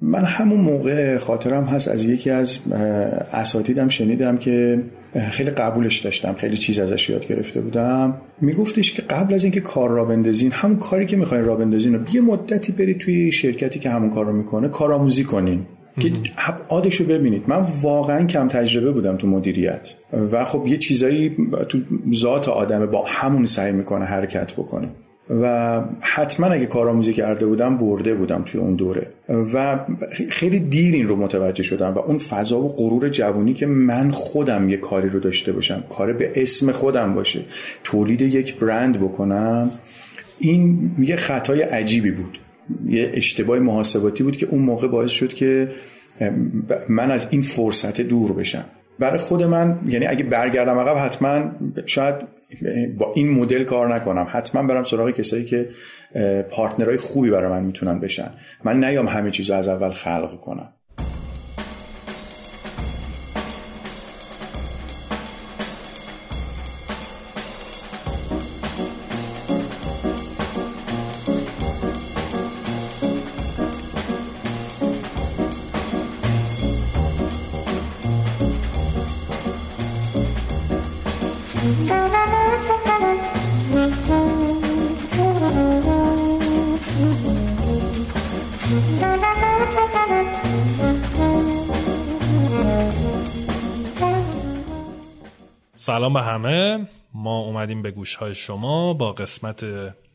من همون موقع خاطرم هست از یکی از اساتیدم شنیدم که خیلی قبولش داشتم خیلی چیز ازش یاد گرفته بودم. میگفتش که قبل از اینکه کار را بندازین همون کاری که می‌خواین را بندازین رو یه مدتی برید توی شرکتی که همون کار رو می‌کنه کارآموزی کنین. که ابعادش رو ببینید. من واقعا کم تجربه بودم تو مدیریت. و خب یه چیزایی تو ذات آدمه با همون سعی می‌کنه حرکت بکنه. و حتما اگه کارآموزی کرده بودم برده بودم توی اون دوره. و خیلی دیر این رو متوجه شدم و اون فضا و غرور جوانی که من خودم یه کاری رو داشته باشم کار به اسم خودم باشه تولید یک برند بکنم این یه خطای عجیبی بود. یه اشتباه محاسباتی بود که اون موقع باعث شد که من از این فرصت دور بشم. برای خود من یعنی اگه برگردم عقب حتما شاید با این مدل کار نکنم. حتما برم سراغ کسایی که پارتنرهای خوبی برای من می‌تونن بشن. من نیام همه چیز از اول خلق کنم. سلام به همه. ما اومدیم به گوش های شما با قسمت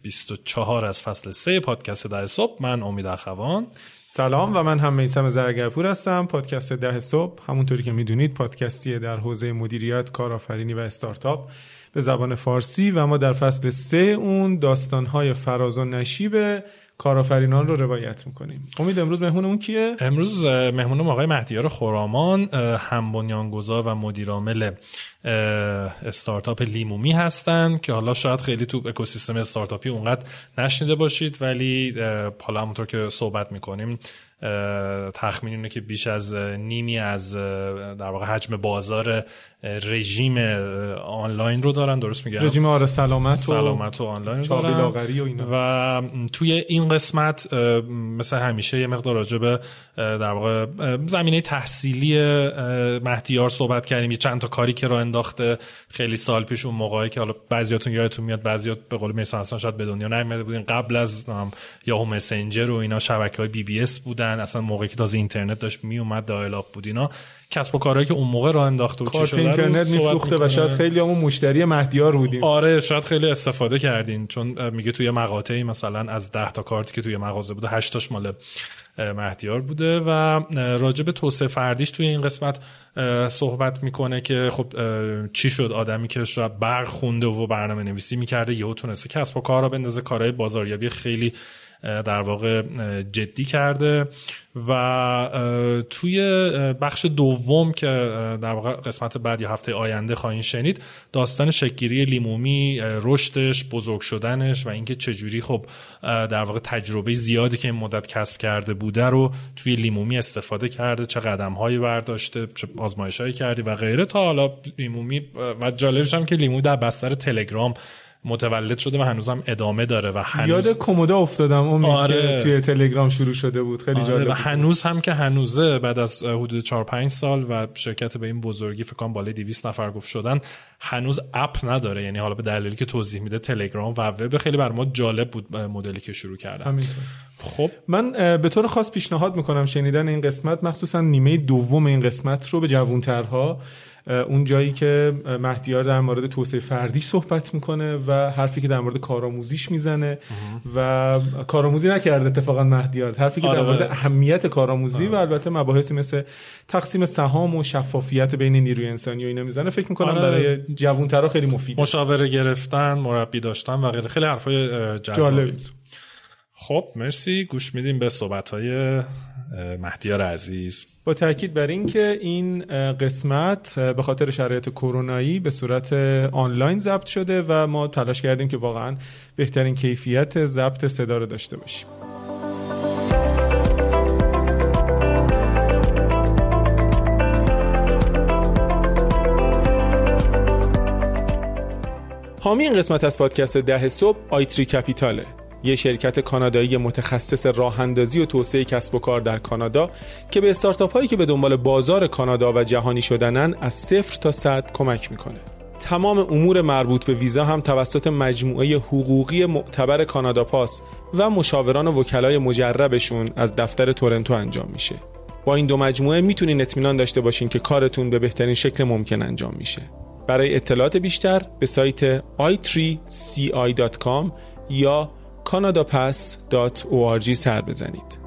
24 از فصل 3 پادکست ده صبح. من امید اخوان. سلام و من هم میسم زرگرپور هستم. پادکست ده صبح. همونطوری که می‌دونید پادکستیه در حوزه مدیریت کارآفرینی و استارتاپ به زبان فارسی و ما در فصل 3 اون داستانهای فراز و نشیب کارآفرینان رو روایت می‌کنیم. امید امروز مهمونمون کیه؟ امروز مهمونم آقای مهدیار خرامان هم بنیانگذار و مدیرعامل استارتاپ لیمومی هستن که حالا شاید خیلی تو اکوسیستم استارتاپی اونقدر نشنیده باشید ولی حالا همونطور که صحبت می‌کنیم تخمین اینه که بیش از نیمی از در واقع حجم بازار رژیم آنلاین رو دارن. درست میگم؟ رژیم آره سلامت سلامت و آنلاین رو دارن. و, اینا. و توی این قسمت مثل همیشه یه مقدار راجع به در واقع زمینه تحصیلی مهدیار صحبت کردیم. یه چند تا کاری که راه انداخته. خیلی سال پیش اون موقعی که حالا بعضیاتون یادتون میاد بعضیات به قول میسان شاید به دنیا نیومده بودین. قبل از یاهو مسنجر و اینا شبکه‌های BBS بودن. اصلا موقعی که تازه اینترنت داشت میومد dial-up بود اینا. کسب و کارهایی که اون موقع راه انداخته بود کارت اینترنت میفروخته و شاید خیلی‌هامون مشتری مهدیار بودیم. آره شاید خیلی استفاده کردین چون میگه توی مقاطعی مثلا از 10 تا کارتی که توی مغازه بوده 8 تاش مال مهدیار بوده و راجع به توسعه فردیش توی این قسمت صحبت می‌کنه که خب چی شد؟ آدمی که شاید برق خونده و برنامه نویسی می‌کرده یهو تونسته کسب و کارا بندازه کارهای بازاریابی خیلی در واقع جدی کرده و توی بخش دوم که در واقع قسمت بعد یا هفته آینده خواهید شنید داستان شکگیری لیمومی رشدش بزرگ شدنش و اینکه چجوری خب در واقع تجربه زیادی که این مدت کسب کرده بوده رو توی لیمومی استفاده کرده چه قدم هایی برداشته چه آزمایش هایی کردی و غیره تا حالا لیمومی و جالبش هم که لیمومی در بستر تلگرام متولد شده و هنوزم ادامه داره و هنوز یاد کومودا افتادم امید آره. که توی تلگرام شروع شده بود. خیلی آره جالب و هنوز هم که هنوزه بعد از حدود 4 5 سال و شرکت به این بزرگی فکر کنم بالای 200 نفر گفت شدن هنوز اپ نداره. یعنی حالا به دلیلی که توضیح میده تلگرام و وب خیلی بر ما جالب بود مدلی که شروع کردن. خب. من به طور خاص پیشنهاد می‌کنم شنیدن این قسمت مخصوصا نیمه دوم این قسمت رو به جوانترها. اون جایی که مهدیار در مورد توسعه فردیش صحبت می‌کنه و حرفی که در مورد کارآموزیش می‌زنه و کارآموزی نکرده اتفاقا مهدیار حرفی که در مورد اهمیت کارآموزی و البته مباحثی مثل تقسیم سهام و شفافیت بین نیروی انسانی و اینا می‌زنه فکر می‌کنم آره. برای جوانترها خیلی مفیده. مشاوره گرفتن مربی داشتن و غیره. خیلی حرفای جالبی خب مرسی. گوش میدیم به صحبت های مهدیار عزیز. با تاکید بر اینکه این قسمت به خاطر شرایط کرونایی به صورت آنلاین ضبط شده و ما تلاش کردیم که واقعا بهترین کیفیت ضبط صدا رو داشته باشیم. این قسمت از پادکست ده صبح آیتری کپیتاله. یه شرکت کانادایی متخصص راه اندازی و توسعه کسب و کار در کانادا که به استارتاپ هایی که به دنبال بازار کانادا و جهانی شدنن از صفر تا صد کمک می‌کنه. تمام امور مربوط به ویزا هم توسط مجموعه حقوقی معتبر کانادا پاس و مشاوران و وکلای مجربشون از دفتر تورنتو انجام میشه. با این دو مجموعه می‌تونین اطمینان داشته باشین که کارتون به بهترین شکل ممکن انجام میشه. برای اطلاعات بیشتر به سایت i3ci.com یا canadapass.org سر بزنید.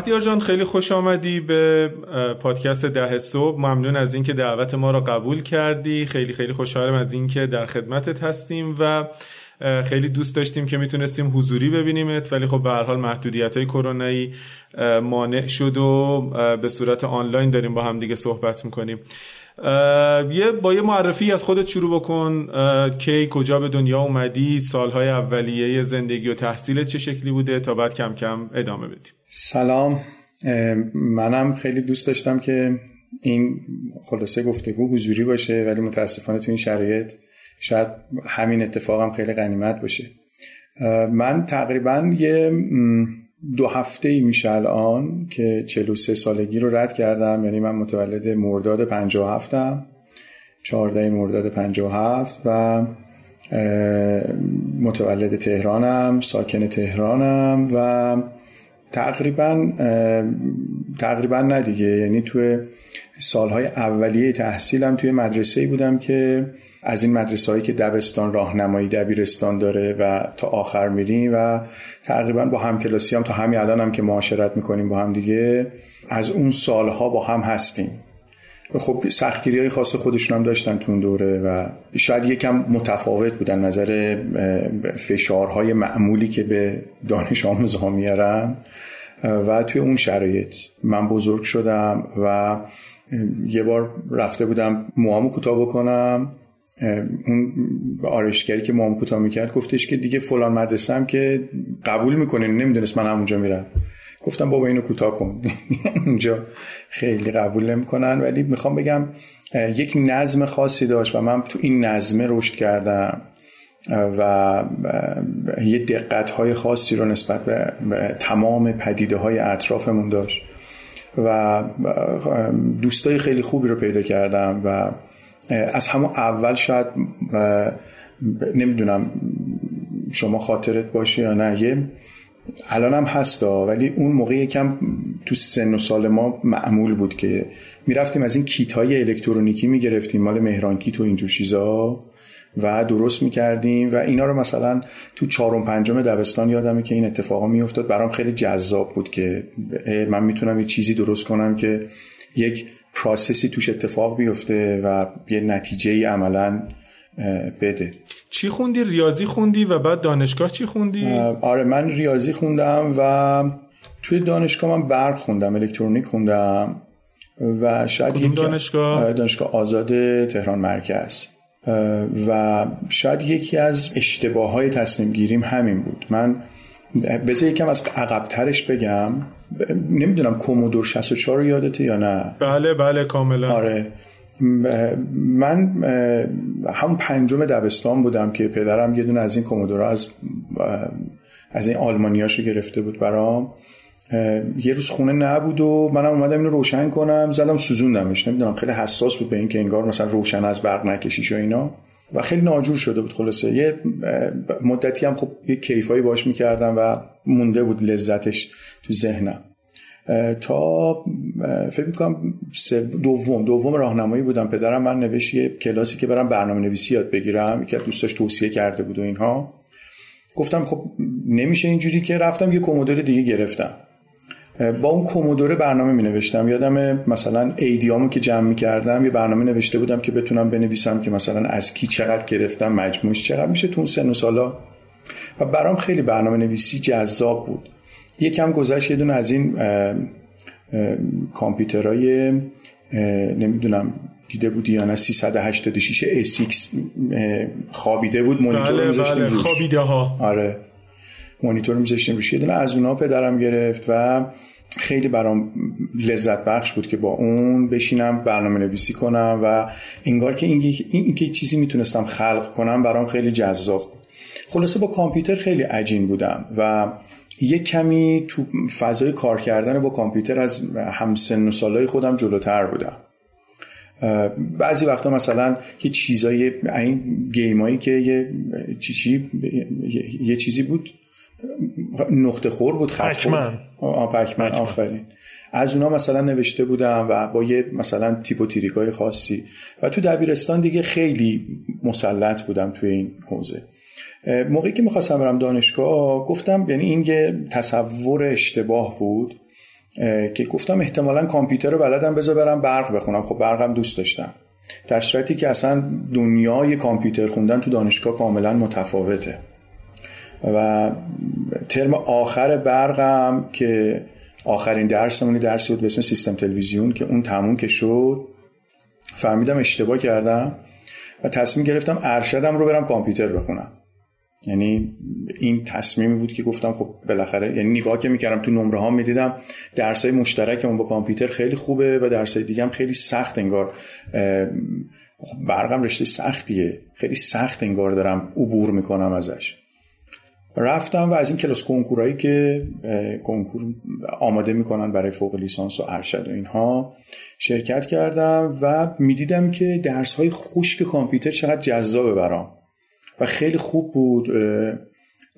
مهدیار جان خیلی خوش آمدی به پادکست ده صبح. ممنون از اینکه دعوت ما را قبول کردی. خیلی خیلی خوشحالم از اینکه در خدمتت هستیم و خیلی دوست داشتیم که می‌تونستیم حضوری ببینیمت. ولی خب به هر حال محدودیت های کرونایی مانع شد و به صورت آنلاین داریم با هم دیگه صحبت می‌کنیم. یه با یه معرفی از خودت شروع بکن. کی کجا به دنیا اومدی؟ سالهای اولیه زندگی و تحصیل چه شکلی بوده؟ تا بعد کم کم ادامه بدیم. سلام. منم خیلی دوست داشتم که این خلاصه گفتگو حضوری باشه ولی متاسفانه تو این شرایط شاید همین اتفاقم خیلی غنیمت باشه. من تقریبا یه دو هفته ای میشه الان که 43 سالگی رو رد کردم. یعنی من متولد مرداد 57 م 14 مرداد 57 و متولد تهرانم ساکن تهرانم و تقریبا تقریبا نه دیگه. یعنی توی سالهای اولیه تحصیلم توی مدرسه بودم که از این مدرسه هایی که دبستان راهنمایی دبیرستان داره و تا آخر میریم و تقریبا با هم کلاسی هم تا همین الان هم که معاشرت می‌کنیم با هم دیگه از اون سالها با هم هستیم. خب سختگیری های خاص خودشون هم داشتن تو اون دوره و شاید یکم متفاوت بودن. نظر فشارهای معمولی که به دانش آموز ها میارن. و توی اون شرایط من بزرگ شدم و یه بار رفته بودم موامو کوتاه بکنم. اون آرشگری که موامو کوتاه می‌کرد گفتش که دیگه فلان مدرسه هم که قبول می‌کنین نمی‌دونست من همونجا میرم. گفتم بابا اینو کوتاه کن. اونجا خیلی قبول نمی‌کنن. ولی می‌خوام بگم یک نظم خاصی داشت و من تو این نظمه رشد کردم. و یه دقت های خاصی رو نسبت به تمام پدیده های اطرافمون داشت و دوستای خیلی خوبی رو پیدا کردم و از همون اول شاید نمی‌دونم شما خاطرت باشه یا نه یه الان هم هستا ولی اون موقع یکم تو سن و سال ما معمول بود که می‌رفتیم از این کیت های الکترونیکی می‌گرفتیم مال مهران کیت و اینجور چیزا. و درست می‌کردیم و اینا رو مثلا تو چهارم پنجم دبستان یادمه که این اتفاقا میافتاد. برام خیلی جذاب بود که من می‌تونم یه چیزی درست کنم که یک پراسسی توش اتفاق بیفته و یه نتیجه ای عملا بده. چی خوندی؟ ریاضی خوندی و بعد دانشگاه چی خوندی؟ آره من ریاضی خوندم و توی دانشگاه من برق خوندم الکترونیک خوندم و شاید یک دانشگاه؟ دانشگاه آزاد تهران مرکز. و شاید یکی از اشتباه های تصمیم گیریم همین بود. من بذار یکم از عقبترش بگم. نمی‌دونم کومودور 64 رو یادته یا نه؟ بله بله کاملا. آره. من هم پنجم دبستان بودم که پدرم یه دونه از این کومودورا از از این آلمانیاشو گرفته بود برام. یه روز خونه نبود و منم اومدم اینو روشن کنم زدم سوزوندمش. نمی‌دونم خیلی حساس بود به این که انگار مثلا روشن از برق نکشیش و اینا. و خیلی ناجور شده بود خلاصه. یه مدتی هم خب یه کیفایی باش می‌کردم و مونده بود لذتش تو ذهنم. تا فکر می‌کنم دوم دوم راهنمایی بودم. پدرم من نوشت یه کلاسی که برم برنامه نویسی یاد بگیرم. یکی از دوستاش توصیه کرده بود و اینها. گفتم خب نمیشه اینجوری که رفتم یه کومودور دیگه گرفتم. با اون کومودوره برنامه می نوشتم یادم مثلا ایدیامو که جمع می کردم یه برنامه نوشته بودم که بتونم بنویسم که مثلا از کی چقدر گرفتم مجموعش چقدر میشه. تو اون سن و سالا و برام خیلی برنامه نویسی جذاب بود. یکم گذشت یه دونه از این کامپیوترهای نمی‌دونم دیده بودی یا نه 386 اسیکس خوابیده بود مونیتور بله میذاشتیم بله روش. خوابیده ها آره. مونیتور میذاشتیم روش یه از اونها پدرم گرفت و خیلی برام لذت بخش بود که با اون بشینم برنامه نویسی کنم و انگار که این, این که چیزی می‌تونستم خلق کنم برام خیلی جذاب بود. خلاصه با کامپیوتر خیلی عجین بودم و یه کمی تو فضای کار کردن با کامپیوتر از همسن و سالای خودم جلوتر بودم. بعضی وقتا مثلا یه چیزای این گیمایی که یه چی چی یه چیزی بود نقطه خور بود خط پکمن پکمن آفرین. از اونا مثلا نوشته بودم و با یه مثلا تیپ و تریکای خاصی. و تو دبیرستان دیگه خیلی مسلط بودم توی این حوزه. موقعی که می‌خواستم برم دانشگاه گفتم یعنی این یه تصور اشتباه بود که گفتم احتمالا کامپیوتر رو بلدم بذار برم برق بخونم. خب برقم دوست داشتم. در صورتی که اصلا دنیای کامپیوتر خوندن تو دانشگاه کاملا متفاوته. و ترم آخر برقم که آخرین درسمونی درسی بود به اسم سیستم تلویزیون که اون تموم که شد فهمیدم اشتباه کردم و تصمیم گرفتم ارشدم رو برم کامپیوتر بخونم. یعنی این تصمیمی بود که گفتم خب بالاخره یعنی نگاه که می‌کردم تو نمره ها می‌دیدم درس های مشترکمون با کامپیوتر خیلی خوبه و درس های دیگه هم خیلی سخت انگار خب برقم رشته سختیه خیلی سخت انگار دارم عبور می‌کنم ازش. رفتم و از این کلاس کنکورایی که کنکور آماده می‌کنن برای فوق لیسانس و ارشد و اینها شرکت کردم و می‌دیدم که درس های خشک کامپیوتر چقدر جذابه برام و خیلی خوب بود.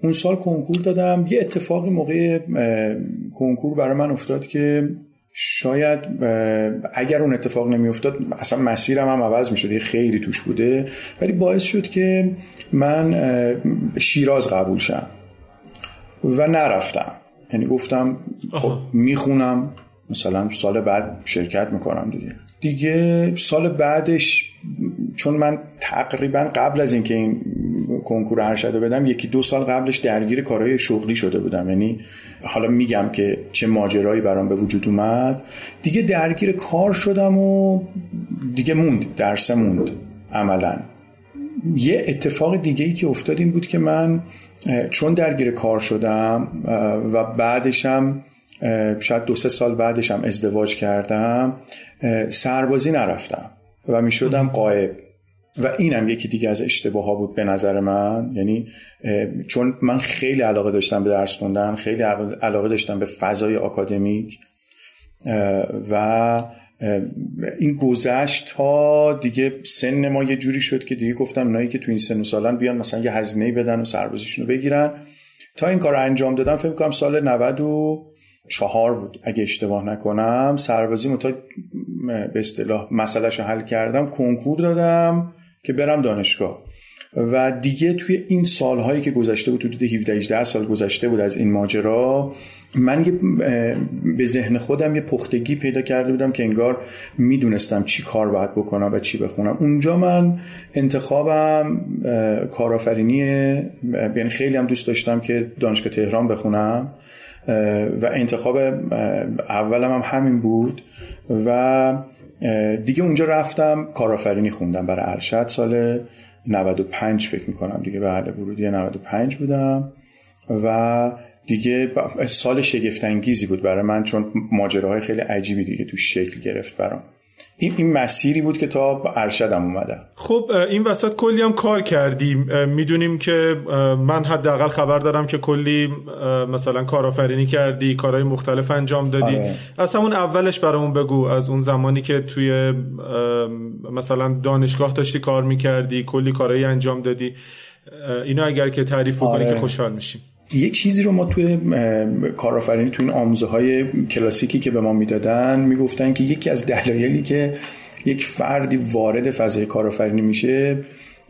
اون سال کنکور دادم. یه اتفاقی موقع کنکور برای من افتاد که شاید اگر اون اتفاق نمی افتاد اصلا مسیرم هم عوض می شد خیلی توش بوده. ولی باعث شد که من شیراز قبول شم و نرفتم. یعنی گفتم خب می‌خونم مثلا سال بعد شرکت می‌کنم دیگه. دیگه سال بعدش چون من تقریبا قبل از اینکه این کنکور ارشد بدم یکی دو سال قبلش درگیر کارهای شغلی شده بودم. یعنی حالا میگم که چه ماجرایی برام به وجود اومد. دیگه درگیر کار شدم و دیگه موند درس موند عملا. یه اتفاق دیگه ای که افتاد این بود که من چون درگیر کار شدم و بعدشم شاید دو سه سال بعدشم ازدواج کردم سربازی نرفتم و می شدم قائب. و اینم یکی دیگه از اشتباه ها بود به نظر من. یعنی چون من خیلی علاقه داشتم به درس خوندن خیلی علاقه داشتم به فضای آکادمیک و این گذشت ها دیگه سن ما یه جوری شد که دیگه گفتم اونایی که تو این سن و سالن بیان مثلا یه هزینه بدن و سربازیشون رو بگیرن. تا این کار انجام دادم فکر کنم سال 94 بود. اگه اشتباه نکنم سربازی متا به اصطلاح مسئلهش رو حل کردم کنکور دادم که برم دانشگاه. و دیگه توی این سالهایی که گذشته بود حدود 17 18 سال گذشته بود از این ماجرا من به ذهن خودم یه پختگی پیدا کرده بودم که انگار می‌دونستم چی کار باید بکنم و چی بخونم. اونجا من انتخابم کارآفرینی یعنی خیلی هم دوست داشتم که دانشگاه تهران بخونم. و انتخاب اولم هم همین بود و دیگه اونجا رفتم کارآفرینی خوندم برای ارشد سال 95 فکر می‌کنم دیگه بعد ورودی 95 بودم و دیگه سال شگفتانگیزی بود برای من چون ماجراهای خیلی عجیبی دیگه تو شکل گرفت برام. این این مسیری بود که تا ارشدم اومدم. خب این وسط کلی هم کار کردیم. می‌دونیم که من حداقل خبر دارم که کلی مثلا کارآفرینی کردی کارهای مختلف انجام دادی. آره. از همون اولش برامون بگو. از اون زمانی که توی مثلا دانشگاه داشتی کار می‌کردی کلی کارهایی انجام دادی. اینو اگر که تعریف بکنی آره. که خوشحال میشیم. یه چیزی رو ما توی کارآفرینی توی این آموزه های کلاسیکی که به ما می‌دادن می‌گفتن که یکی از دلایلی که یک فردی وارد فضای کارآفرینی میشه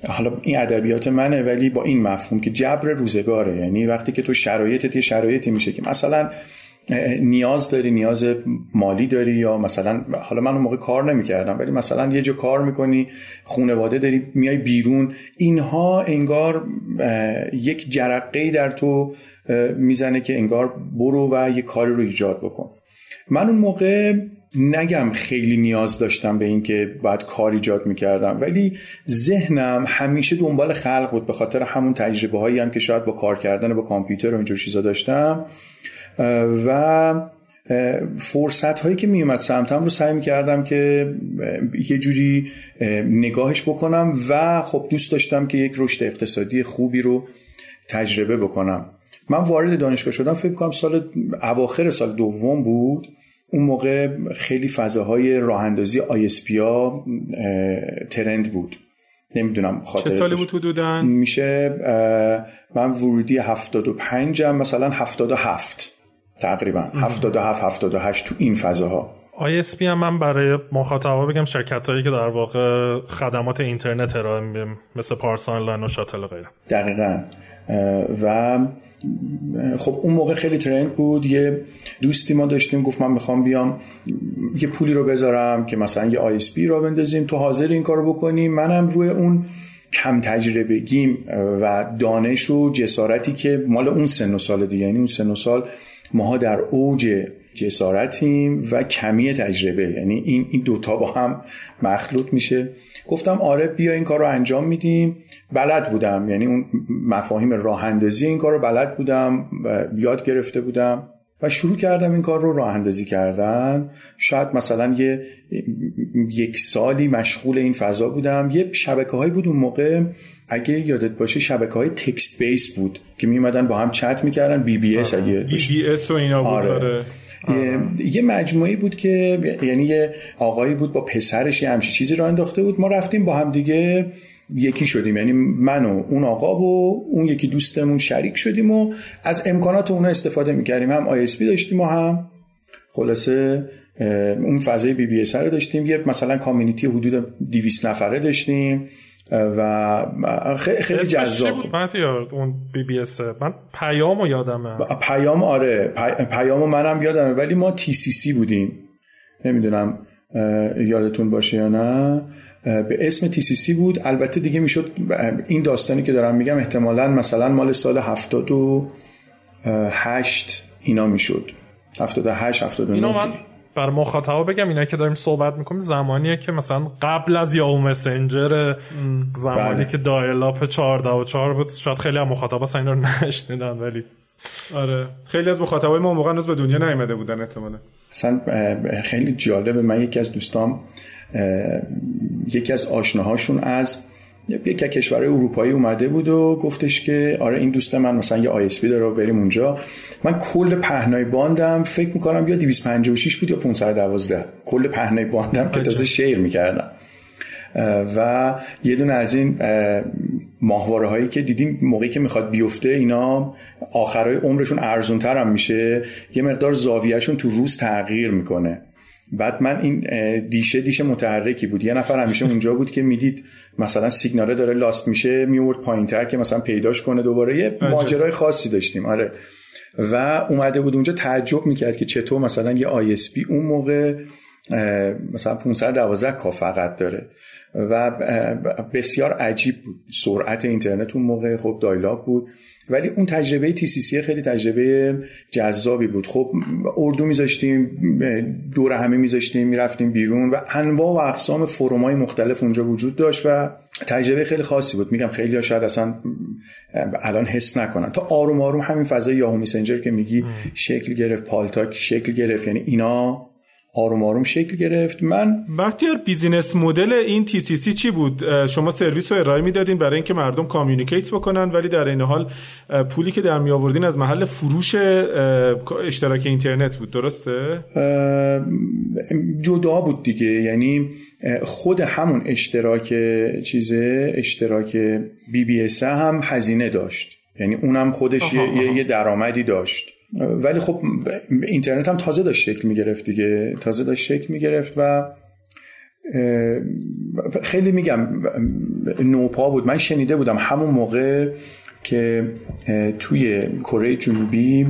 حالا این ادبیات منه ولی با این مفهوم که جبر روزگاره. یعنی وقتی که تو شرایطت یه شرایطی میشه که مثلا نیاز داری نیاز مالی داری یا مثلا حالا من اون موقع کار نمی‌کردم ولی مثلا یه جا کار می‌کنی خونواده داری میای بیرون اینها انگار یک جرقه در تو می‌زنه که انگار برو و یه کاری رو ایجاد بکن. من اون موقع نگم خیلی نیاز داشتم به اینکه باید کار ایجاد می‌کردم ولی ذهنم همیشه دنبال خلق بود به خاطر همون تجربه هایی هم که شاید با کار کردن با کامپیوتر و اینجور چیزا داشتم. و فرصت هایی که میومد سمتم رو سعی می‌کردم که یه جوری نگاهش بکنم و خب دوست داشتم که یک رشد اقتصادی خوبی رو تجربه بکنم. من وارد دانشگاه شدم فکر کنم سال اواخر سال دوم بود. اون موقع خیلی فضاهای راه اندازی ISP trend بود. نمی‌دونم خاطر چه سالی بود حدودا؟ میشه من ورودی 75 ام مثلا 77 تقریبا 77 78 تو این فضاها. ISP هم من برای مخاطبا بگم شرکت هایی که در واقع خدمات اینترنت ارائه مثل پارس آنلاین و شاتل غیره. دقیقا. و خب اون موقع خیلی ترند بود. یه دوستی ما داشتیم گفت من می‌خوام بیام یه پولی رو بذارم که مثلا یه ISP را بندازیم. تو حاضر این کارو بکنیم منم روی اون کم تجربه گیم و دانش و جسارتی که مال اون سن و سال دیگه یعنی اون سن و سال ماها در اوج جسارتیم و کمی تجربه یعنی این این دوتا با هم مخلوط میشه. گفتم آره بیا این کار رو انجام میدیم. بلد بودم یعنی اون مفاهیم راه اندازی این کار رو بلد بودم و یاد گرفته بودم و شروع کردم این کار رو راه اندازی کردن. شاید مثلا یه یک سالی مشغول این فضا بودم. یه شبکه هایی بود اون موقع اگه یادت باشه شبکه های text base بود که می با هم چت می‌کردن بی بی اس اگه بی بی اس و اینا بود آره. آره. یه مجموعی بود که یعنی یه آقایی بود با پسرش یه همچی چیزی رو انداخته بود. ما رفتیم با هم دیگه یکی شدیم. یعنی من و اون آقا و اون یکی دوستمون شریک شدیم و از امکانات اونا استفاده می‌کردیم. هم آی داشتیم و هم خلاصه اون فضای BB رو داشتیم. یه مثلا community حدود 200 نفره داشتیم. و خیلی جذاب. بود اون بی بی اس من پیامو یادمه. پیام آره. پیامو منم یادمه ولی ما تی سی سی بودیم. نمی‌دونم یادتون باشه یا نه. به اسم تی سی سی بود. البته دیگه می‌شد این داستانی که دارم میگم احتمالا مثلا مال سال 78 اینا می‌شد. 78 79 اینو من بر مخاطبا بگم اینا که داریم صحبت می‌کنیم زمانیه که مثلا قبل از یاهو مسنجر زمانی بله. که دایل اپ 14 و 4 بود شاید خیلی از مخاطبا اصلا رو نشنیدن ولی آره. خیلی از مخاطبای ما موقع هنوز به دنیا نیومده بودن احتمالاً. اصلا خیلی جالبه. من یکی از دوستام یکی از آشناهاشون از یک کشورهای اروپایی اومده بود و گفتش که آره این دوست من مثلا یه آی داره بریم اونجا. من کل پهنای باندم فکر می‌کنم یا 256 بود یا 512 کل پهنای باندم که تازه شیر می‌کردم. و یه دونه از این ماهواره هایی که دیدیم موقعی که می‌خواد بیفته اینا آخرای عمرشون ارزون هم میشه. یه مقدار زاویهشون تو روز تغییر می‌کنه. بعد من این دیشه دیشه متحرکی بود. یه نفر همیشه اونجا بود که می‌دید مثلا سیگناله داره لاست میشه میورد پایینتر که مثلا پیداش کنه. دوباره یه ماجرای خاصی داشتیم. آره. و اومده بود اونجا تعجب می‌کرد که چطور مثلا یه آی اون موقع مثلا 512 کا فقط داره. و بسیار عجیب بود. سرعت اینترنت اون موقع خب دایلاب بود. ولی اون تجربه تی سی سی خیلی تجربه جذابی بود. خب اردو میذاشتیم دور همه میذاشتیم می‌رفتیم بیرون و انواع و اقسام های مختلف اونجا وجود داشت و تجربه خیلی خاصی بود. میگم خیلی ها شاید اصلا الان حس نکنن. تا آروم آروم همین فضای یاهو میسنجر که میگی شکل گرفت پالتاک شکل گرفت یعنی اینا آروم آروم شکل گرفت. من بختیار business model این تی سی سی چی بود؟ شما سرویس رو ارائه می‌دادین برای اینکه مردم communicate بکنن ولی در این حال پولی که در می آوردین از محل فروش اشتراک اینترنت بود. درسته؟ جدا بود دیگه. یعنی خود همون اشتراک چیزه اشتراک BBS هم هزینه داشت. یعنی اونم خودش یه, یه درآمدی داشت. ولی خب اینترنت هم تازه داشت شکل می‌گرفت دیگه. تازه داشت شکل می‌گرفت و خیلی میگم نوپا بود. من شنیده بودم همون موقع که توی کره جنوبی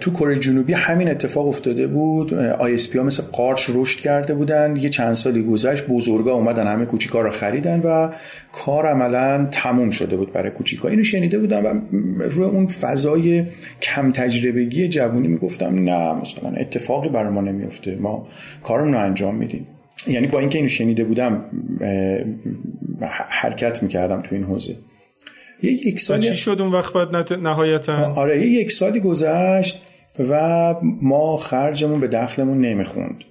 تو کره جنوبی همین اتفاق افتاده بود. ISP ها مثل قارچ رشد کرده بودن. یه چند سالی گذشت بزرگا اومدن همه کوچیکا رو خریدن و کار عملا تموم شده بود برای کوچیکا. اینو شنیده بودم و روی اون فضای کم تجربگی جوونی می‌گفتم نه مثلا اتفاقی برای ما نمیفته ما کارمون رو انجام میدیم. یعنی با اینکه اینو شنیده بودم حرکت می‌کردم تو این حوزه. یه یک سالی چی شد اون وقت بعد نهایتا؟ آره یه یک سالی گذشت و ما خرجمون به دخلمون نمی‌خوند.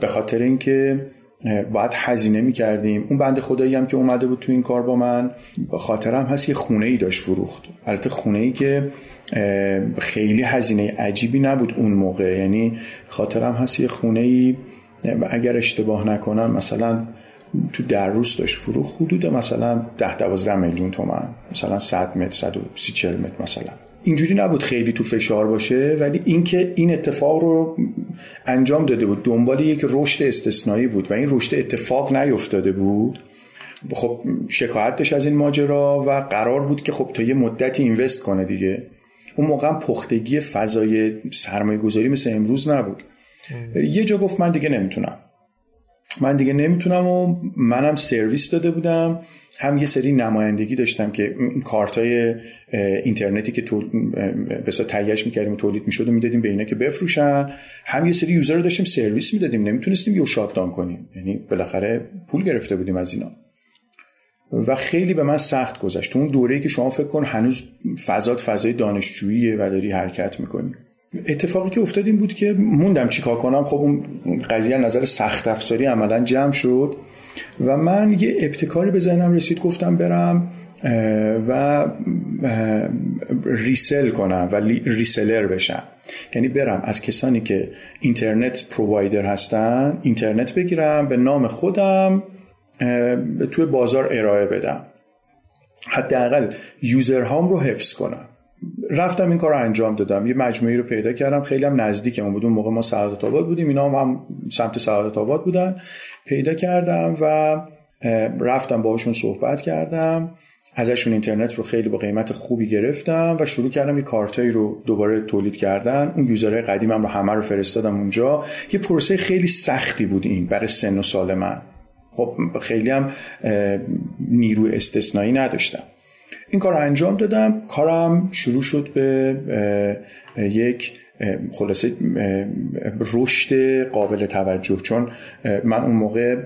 به خاطر اینکه باید هزینه می‌کردیم. اون بند خدایی هم که اومده بود تو این کار با من به خاطرم هست یه خونه ای داشت فروخت. البته خونه ای که خیلی هزینه عجیبی نبود اون موقع. یعنی خاطرم هست یه خونه ای اگر اشتباه نکنم مثلا تو در روز داشت فروخ حدود مثلا 10 12 میلیون تومن مثلا 100 متر 130 40 متر مثلا. اینجوری نبود خیلی تو فشار باشه ولی اینکه این اتفاق رو انجام داده بود دنبال یک رشد استثنایی بود و این رشد اتفاق نیفتاده بود. خب شکایت داشت از این ماجرا و قرار بود که خب تا یه مدتی اینوست کنه دیگه. اون موقع پختگی فضای سرمایه گذاری مثل امروز نبود. یه جا گفت من دیگه نمی‌تونم. من دیگه نمی‌تونم و منم سرویس داده بودم. هم یه سری نمایندگی داشتم که این کارت های اینترنتی که به تهیهش می‌کردیم و تولید می‌شد و می‌دادیم به اینا که بفروشن. هم یه سری یوزر رو داشتیم سرویس می‌دادیم. نمی‌تونستیم یه شاتدان کنیم. یعنی بالاخره پول گرفته بودیم از اینا. و خیلی به من سخت گذشت. تو اون دوره‌ای که شما فکر کن هنوز فضات فضای دانشجوییه و داری حرکت می‌کنی. اتفاقی که افتاد این بود که موندم چیکار کنم. خب اون قضیه نظر سخت افزاری عملا جمع شد و من یه ابتکاری به ذهنم رسید گفتم برم و ریسل کنم و ریسلر بشم. یعنی برم از کسانی که اینترنت پرووایدر هستن اینترنت بگیرم به نام خودم توی بازار ارائه بدم. حداقل یوزرهام رو حفظ کنم. رفتم این کار رو انجام دادم. یه مجموعی رو پیدا کردم. خیلی هم نزدیکمون بود اون موقع ما سعادت آباد بودیم. اینا هم, هم سمت سعادت آباد بودن. پیدا کردم و رفتم باهاشون صحبت کردم. ازشون اینترنت رو خیلی با قیمت خوبی گرفتم و شروع کردم یه کارتایی رو دوباره تولید کردن. اون یوزرهای قدیمم رو همه رو فرستادم اونجا. یه پروسه خیلی سختی بود این برای سن و سال من. خب خیلی هم نیرو استثنایی نداشتم. این کار انجام دادم. کارم شروع شد به یک خلاصه رشد قابل توجه. چون من اون موقع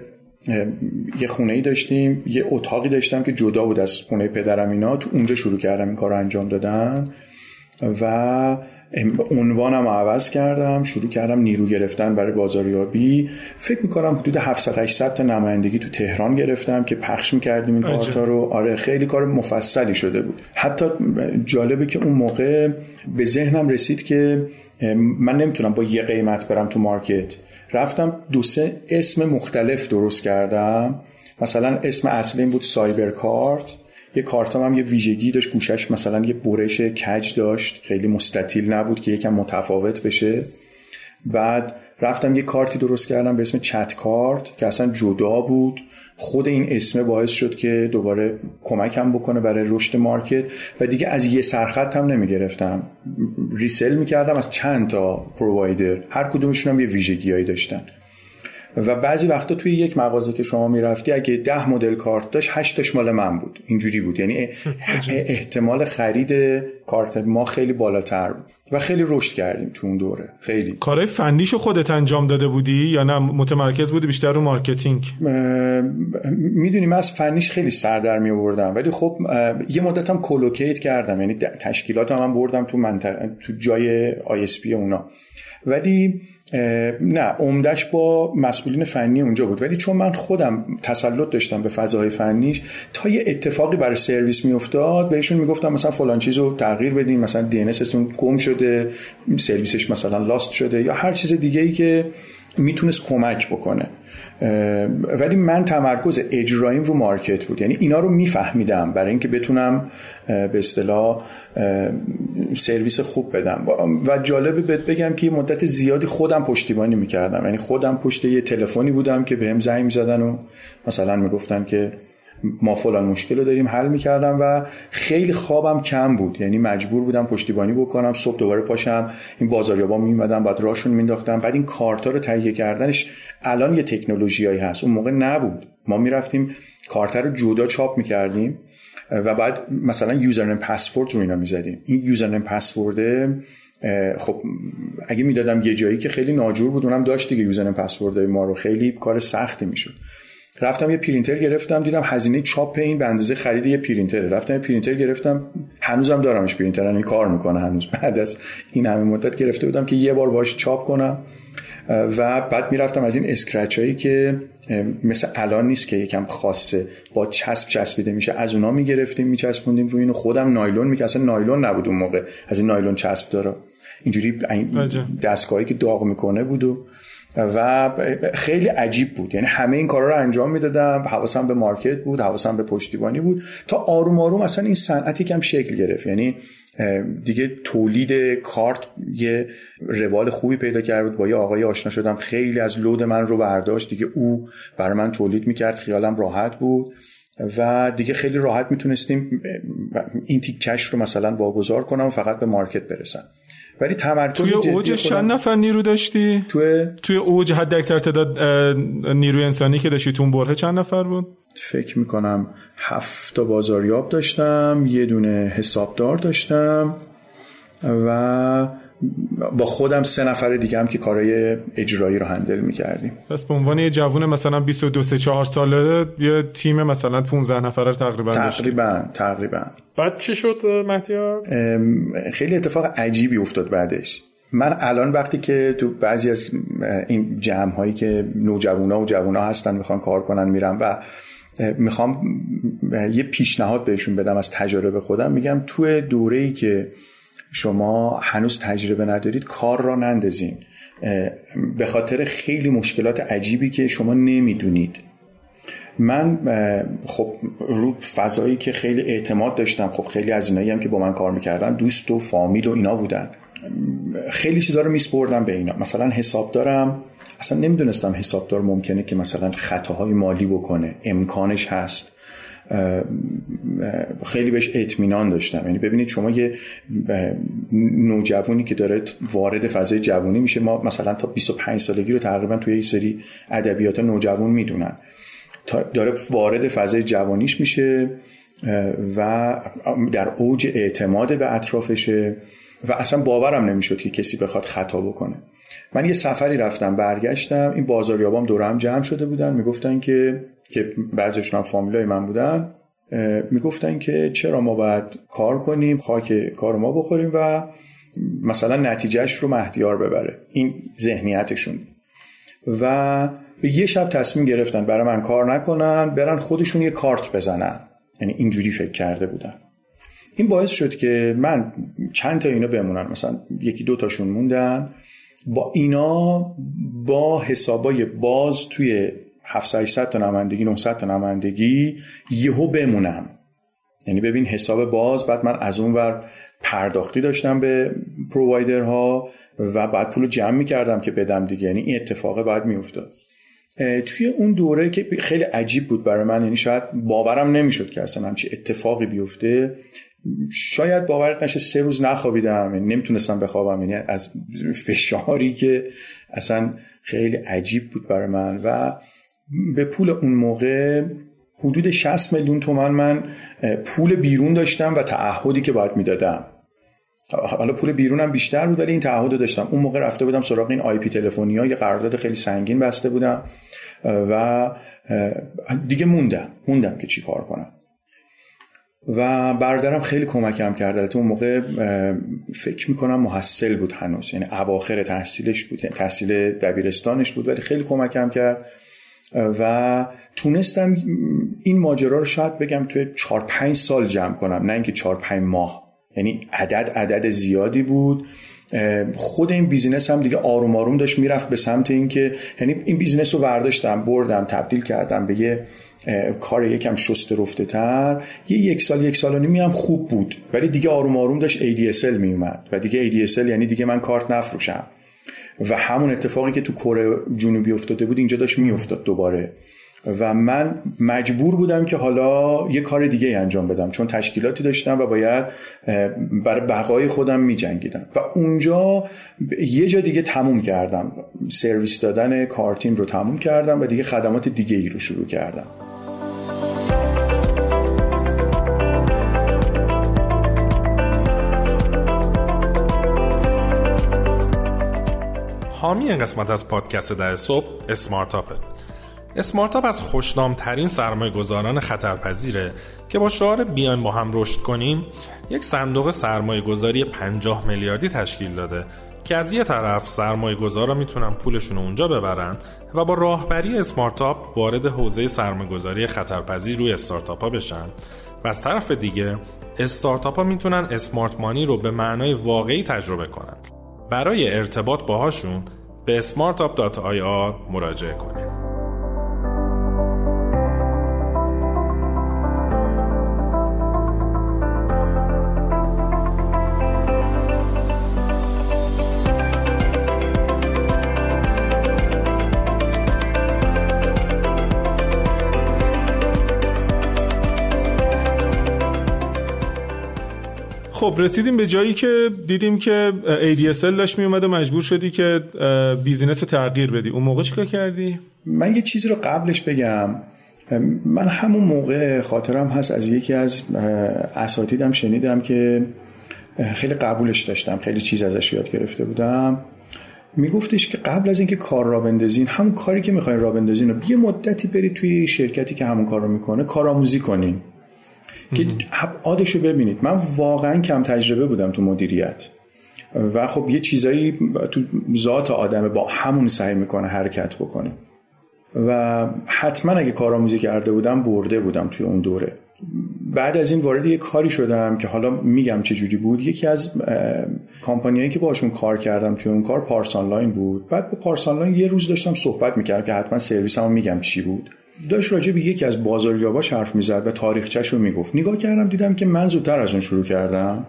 یه خونه ای داشتیم یه اتاقی داشتم که جدا بود از خونه پدرم اینا. تو اونجا شروع کردم این کار رو انجام دادن. و عنوانم عوض کردم شروع کردم نیرو گرفتن برای بازاریابی. فکر می‌کنم حدود 700 800 تا نمایندگی تو تهران گرفتم که پخش می‌کردیم این کارتا رو. آره خیلی کار مفصلی شده بود. حتی جالبه که اون موقع به ذهنم رسید که من نمی‌تونم با یه قیمت برم تو مارکت. رفتم دو سه اسم مختلف درست کردم. مثلا اسم اصلی بود سایبر کارت یه کارتام هم یه ویژگی داشت گوشش مثلا یه برش کج داشت خیلی مستطیل نبود که یکم متفاوت بشه. بعد رفتم یه کارتی درست کردم به اسم چت کارت که اصلا جدا بود. خود این اسم باعث شد که دوباره کمکم بکنه برای رشد مارکت و دیگه از یه سرخط هم نمی گرفتم ریسل می‌کردم از چند تا پرووایدر. هر کدومشون هم یه ویژگیهایی داشتن. و بعضی وقتا توی یک مغازه که شما می‌رفتی اگه ده مدل کارت داشت هشتش مال من بود. اینجوری بود. یعنی احتمال خرید کارت ما خیلی بالاتر بود و خیلی رشد کردیم تو اون دوره. خیلی. کارهای فنیشو خودت انجام داده بودی یا نه؟ متمرکز بودی بیشتر رو marketing؟ می‌دونی من از فنیش خیلی سر در می آوردم ولی خب یه مدت هم colocate کردم. یعنی تشکیلات هم, بردم تو منطقه تو جای ISP اونا. ولی نه عمدش با مسئولین فنی اونجا بود. ولی چون من خودم تسلط داشتم به فضای فنیش تا یه اتفاقی برای سرویس میافتاد بهشون می‌گفتم مثلا فلان چیز رو تغییر بدین مثلا دی گم شده سرویسش مثلا لاست شده یا هر چیز دیگه ای که می‌تونست کمک بکنه. ولی من تمرکز اجراییم رو مارکت بود. یعنی اینا رو میفهمیدم برای اینکه بتونم به اصطلاح سرویس خوب بدم. و جالبه بهت بگم که مدت زیادی خودم پشتیبانی می‌کردم. یعنی خودم پشت یه تلفنی بودم که بهم زنگ می‌زدن و مثلا می‌گفتن که ما فلان مشکل رو داریم حل می‌کردم و خیلی خوابم کم بود. یعنی مجبور بودم پشتیبانی بکنم صبح دوباره پاشم این بازاریابا میومدم بعد راشون مینداختم بعد این کارتا رو تهیه کردنش الان یه تکنولوژیایی هست. اون موقع نبود. ما می‌رفتیم کارت رو جدا چاپ می‌کردیم و بعد مثلا یوزرنیم پسورد رو اینا می‌زدیم. این یوزرنیم پسورده خب اگه می‌دادم یه جایی که خیلی ناجور بود اونم داشت دیگه یوزرنیم پسورد ما رو. خیلی کار سختی می‌شد. رفتم یه پرینتر گرفتم دیدم هزینه چاپ این به اندازه خرید یه پرینتر رفتم یه پرینتر گرفتم هنوزم دارمش پرینتر یعنی کار می‌کنه هنوز. بعد از این همه مدت گرفته بودم که یه بار باش چاپ کنم. و بعد می‌رفتم از این scratch هایی که مثل الان نیست که یکم خاصه. با چسب چسبیده میشه. از اونا می‌گرفتیم میچسبوندیم روی اینو. خودم نایلون می‌کردم اصلا نایلون نبود اون موقع. از این نایلون چسب داره. اینجوری دستگاهی که داغ می‌کنه بود و و خیلی عجیب بود. یعنی همه این کارا رو انجام می‌دادم حواسم به مارکت بود حواسم به پشتیبانی بود تا آروم آروم اصلا این صنعتی کم شکل گرفت. یعنی دیگه تولید کارت یه روال خوبی پیدا کرد بود با یه آقای آشنا شدم. خیلی از لود من رو برداشت. دیگه او برای من تولید می‌کرد خیالم راحت بود. و دیگه خیلی راحت می‌تونستیم این تیکش رو مثلا واگذار کنم و فقط به مارکت برسم. ولی تمرکز توی اوج چند نفر نیرو داشتی؟ توی توی اوج حد اکثر تعداد نیروی انسانی که داشتی تو بره چند نفر بود؟ فکر می‌کنم هفت تا بازاریاب داشتم یه دونه حسابدار داشتم و با خودم سه نفر دیگه هم که کارهای اجرایی رو هندل می‌کردیم. پس به عنوان یه جوون مثلا 22 3 4 ساله یه تیم مثلا 15 نفره تقریبا تقریبا تقریبا. بعد چی شد مهدیار؟ خیلی اتفاق عجیبی افتاد بعدش. من الان وقتی که تو بعضی از این جمع هایی که نوجوانا و جوونا هستن می‌خوان کار کنن میرم و می‌خوام یه پیشنهاد بهشون بدم از تجربه خودم میگم تو دوره ای که شما هنوز تجربه ندارید کار را نندازین. به خاطر خیلی مشکلات عجیبی که شما نمی‌دونید. من خب رو فضایی که خیلی اعتماد داشتم خب خیلی از اینایی هم که با من کار می‌کردن دوست و فامیل و اینا بودن. خیلی چیزا رو میسپردم به اینا. مثلا حساب دارم اصلا نمی‌دونستم حسابدار ممکنه که مثلا خطاهای مالی بکنه. امکانش هست. خیلی بهش اطمینان داشتم. یعنی ببینید شما یه نوجوانی که داره وارد فضای جوانی میشه ما مثلا تا 25 سالگی رو تقریبا توی یک سری ادبیات نوجوان می‌دونن. داره وارد فضای جوانیش میشه و در اوج اعتماد به اطرافشه و اصلا باورم نمی‌شد که کسی بخواد خطا بکنه. من یه سفری رفتم برگشتم این بازاریابام دورم جمع شده بودن می‌گفتن که که بعضیشون هم فامیلای من بودن می‌گفتن که چرا ما باید کار کنیم خاک کار ما بخوریم و مثلا نتیجهش رو مهدیار ببره. این ذهنیتشون. و به یه شب تصمیم گرفتن برای من کار نکنن برن خودشون یه کارت بزنن. یعنی اینجوری فکر کرده بودن. این باعث شد که من چند تا اینا بمونن. مثلا یکی دو تاشون موندن. با اینا با حسابای باز توی 700 تا نمایندگی 900 تا نمایندگی یهو بمونم. یعنی ببین حساب باز بعد من از اون ور پرداختی داشتم به پرووایدرها و بعد پول جمع می‌کردم که بدم دیگه. یعنی این اتفاقه بعد میافتاد. توی اون دوره که خیلی عجیب بود برای من یعنی شاید باورم نمی‌شد که اصلا همچی اتفاقی بیفته. شاید باورت نشه سه روز نخوابیدم یعنی نمی‌تونستم بخوابم. یعنی از فشاری که اصلا خیلی عجیب بود برای من. و به پول اون موقع حدود 60 میلیون تومن من پول بیرون داشتم و تعهدی که باید می‌دادم. حالا پول بیرونم بیشتر بود ولی این تعهد داشتم. اون موقع رفته بودم سراغ این آی پی تلفنی یه قرارداد خیلی سنگین بسته بودم و دیگه موندم. موندم که چی کار کنم. و برادرم خیلی کمکم کرد. تو اون موقع فکر می‌کنم محصل بود هنوز. یعنی اواخر تحصیلش بود یعنی تحصیل دبیرستانش بود ولی خیلی کمکم کرد. و تونستم این ماجرا رو شاید بگم توی 4 5 سال جمع کنم نه اینکه 4 5 ماه. یعنی عدد عدد زیادی بود. خود این business هم دیگه آروم آروم داشت می‌رفت به سمت اینکه یعنی این business رو برداشتم بردم تبدیل کردم به یه کار یکم شست رفته تر. یه یک سال یک سال و نیمی هم خوب بود. ولی دیگه آروم آروم داشت ADSL می اومد و دیگه ADSL یعنی دیگه من کارت نفروشم. و همون اتفاقی که تو کره جنوبی افتاده بود اینجا داشت میافتاد دوباره. و من مجبور بودم که حالا یه کار دیگه انجام بدم چون تشکیلاتی داشتم و باید برای بقای خودم می جنگیدم و اونجا یه جا دیگه تموم کردم. سرویس دادن کارتین رو تموم کردم و دیگه خدمات دیگه ای رو شروع کردم. حامی این قسمت از پادکست در صبح اسمارتاپه اسمارتاپ از خوشنامترین سرمایه گذاران خطرپذیره که با شعار بیاین با هم رشد کنیم یک صندوق سرمایه گذاری 50 میلیاردی تشکیل داده که از یه طرف سرمایه گذارا می‌تونن پولشون اونجا ببرن و با راهبری اسمارتاپ وارد حوزه سرمایه گذاری خطرپذیر روی استارتاپ ها بشن. و از طرف دیگه استارتاپ ها می‌تونن اسمارت مانی رو به معنای واقعی تجربه کنن. برای ارتباط باهاشون به smartup.ir مراجعه کنید خب رسیدیم به جایی که دیدیم که ADSL داشت می اومد و مجبور شدی که بیزینس رو تغییر بدی. اون موقع چیکار کردی؟ من یه چیزی رو قبلش بگم. من همون موقع خاطرم هست از یکی از اساتیدم شنیدم که خیلی قبولش داشتم. خیلی چیز ازش یاد گرفته بودم. میگفتش که قبل از اینکه کار را بندازین همون کاری که می‌خواین را بندازین رو یه مدتی برید توی شرکتی که همون کار رو می‌کنه کارآموزی کنین. که ابعادش رو ببینید. من واقعا کم تجربه بودم تو مدیریت. و خب یه چیزایی تو ذات آدمه با همون سعی می‌کنه حرکت بکنه. و حتما اگه کارآموزی کرده بودم برده بودم توی اون دوره. بعد از این وارد یه کاری شدم که حالا میگم چه جوری بود. یکی از کامپانیایی که باشون کار کردم توی اون کار پارس آنلاین بود. بعد با پارس آنلاین یه روز داشتم صحبت می‌کردم که حتما سرویسمو میگم چی بود. داشت راجع به یکی از بازاریاباش حرف می‌زد و تاریخچش رو می‌گفت. نگاه کردم دیدم که من زودتر از اون شروع کردم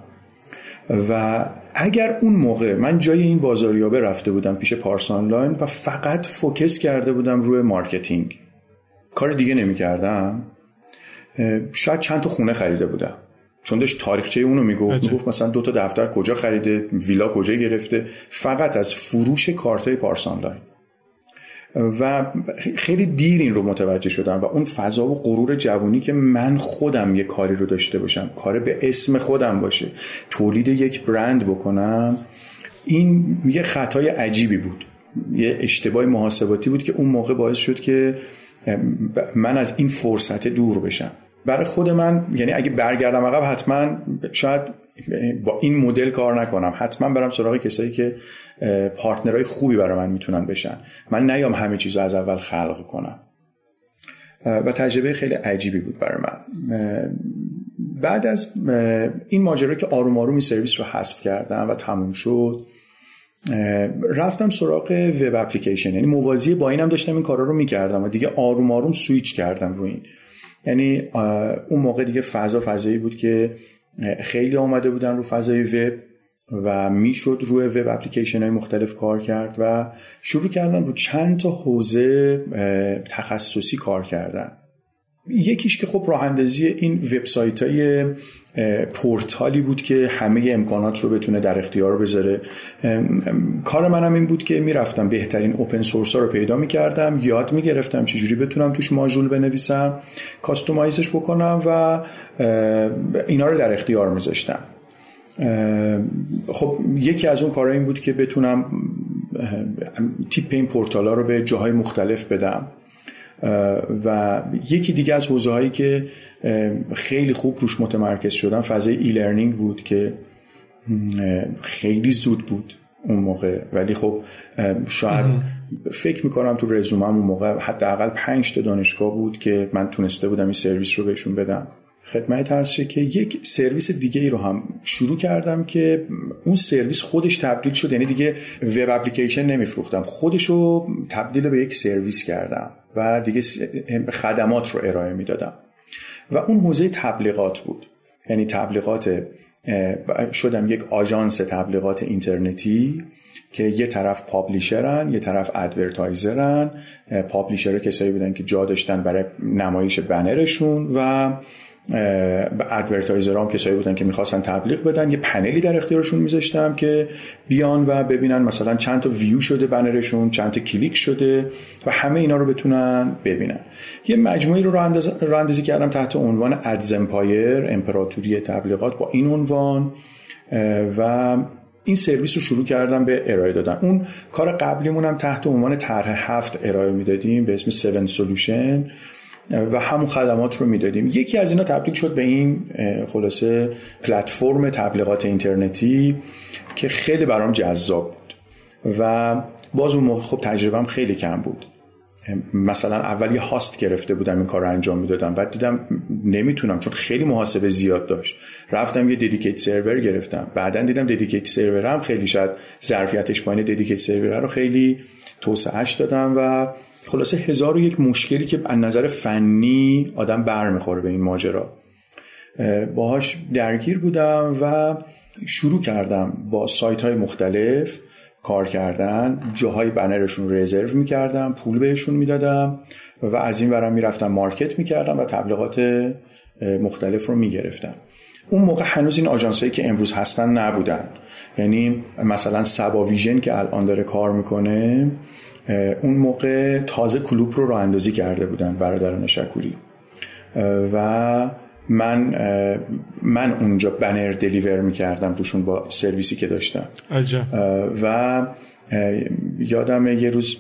و اگر اون موقع من جای این بازاریابه رفته بودم پیش پارس آنلاین و فقط focus کرده بودم روی marketing کار دیگه نمی‌کردم شاید چند تا خونه خریده بودم. چون داشت تاریخچه اونو می‌گفت می‌گفت مثلا دو تا دفتر کجا خریده ویلا کجا گرفته فقط از فروش کارتای پارس آنلاین. و خیلی دیر این رو متوجه شدم و اون فضا و غرور جوانی که من خودم یه کاری رو داشته باشم کار به اسم خودم باشه تولید یک برند بکنم این یه خطای عجیبی بود. یه اشتباه محاسباتی بود که اون موقع باعث شد که من از این فرصت دور بشم. برای خود من یعنی اگه برگردم عقب حتما شاید با این مدل کار نکنم. حتما برم سراغ کسایی که پارتنرهای خوبی برای من می‌تونن بشن. من نیام همه چیز رو از اول خلق کنم. و تجربه خیلی عجیبی بود برای من. بعد از این ماجرا که آروم آروم این سرویس رو حذف کردم و تموم شد رفتم سراغ وب اپلیکیشن. یعنی موازی با اینم داشتم این کارا رو می‌کردم و دیگه آروم آروم سویچ کردم رو این. یعنی اون موقع دیگه فضا فضایی بود که خیلی آمده بودن رو فضای وب و می‌شد روی وب اپلیکیشن های مختلف کار کرد و شروع کردم رو چند تا حوزه تخصصی کار کردن. یکیش که خب راه اندازی این وبسایت های پورتالی بود که همه امکانات رو بتونه در اختیار بذاره. کار منم این بود که می‌رفتم بهترین اوپن سورس ها رو پیدا می‌کردم یاد می‌گرفتم چجوری بتونم توش ماژول بنویسم کاستومایزش بکنم و اینا رو در اختیار میذاشتم. خب یکی از اون کارها این بود که بتونم تیپ این پورتال ها رو به جاهای مختلف بدم. و یکی دیگه از حوزه هایی که خیلی خوب روش متمرکز شدم فضای ای لرنینگ بود که خیلی زود بود اون موقع. ولی خب شاید فکر می‌کنم تو رزومم اون موقع حداقل پنج تا دانشگاه بود که من تونسته بودم این سرویس رو بهشون بدم. خدمت ترسه که یک سرویس دیگه ای رو هم شروع کردم که اون سرویس خودش تبدیل شد یعنی دیگه وب اپلیکیشن نمیفروختم. خودش رو تبدیل به یک سرویس کردم. و دیگه خدمات رو ارائه می‌دادم. و اون حوزه تبلیغات بود. یعنی تبلیغات شدم یک آژانس تبلیغات اینترنتی که یه طرف publisher ن یه طرف advertiser ن. publisher کسایی بودن که جا داشتن برای نمایش بنرشون و advertiser هم کسایی بودن که می‌خواستن تبلیغ بدن یه پنلی در اختیارشون میذاشتم که بیان و ببینن مثلا چند تا ویو شده بنرشون چند تا کلیک شده و همه اینا رو بتونن ببینن. یه مجموعی رو راه کردم تحت عنوان AdsEmpire امپراتوری تبلیغات با این عنوان و این سرویس رو شروع کردم به ارائه دادن. اون کار قبلیمون هم تحت عنوان طرح هفت ارائه می‌دادیم به اسم 7 سولوشن و همون خدمات رو می‌دادیم. یکی از اینا تبدیل شد به این خلاصه پلتفرم تبلیغات اینترنتی که خیلی برام جذاب بود. و باز اون موقع خب تجربهم خیلی کم بود. مثلا اول یه هاست گرفته بودم این کار رو انجام می‌دادم. بعد دیدم نمی‌تونم چون خیلی محاسبه زیاد داشت. رفتم یه ددیکیت سرور گرفتم. بعدا دیدم ددیکیت سرور هم خیلی شاید ظرفیتش پایین. ددیکیت سرور رو خیلی توسعهش دادم و خلاصه هزار و یک مشکلی که از نظر فنی آدم برمیخوره به این ماجرا. باهاش درگیر بودم و شروع کردم با سایت های مختلف کار کردن جاهای بنرشون رو رزرو می‌کردم پول بهشون می‌دادم و از این برم می‌رفتم مارکت می‌کردم و تبلیغات مختلف رو می‌گرفتم. اون موقع هنوز این آژانسایی که امروز هستن نبودن. یعنی مثلا سبا ویژن که الان داره کار می‌کنه اون موقع تازه کلوب رو راه اندازی کرده بودن برادران شکوری. و من من اونجا بنر دلیور می‌کردم روشون با سرویسی که داشتم. عجب. و یادم یه روز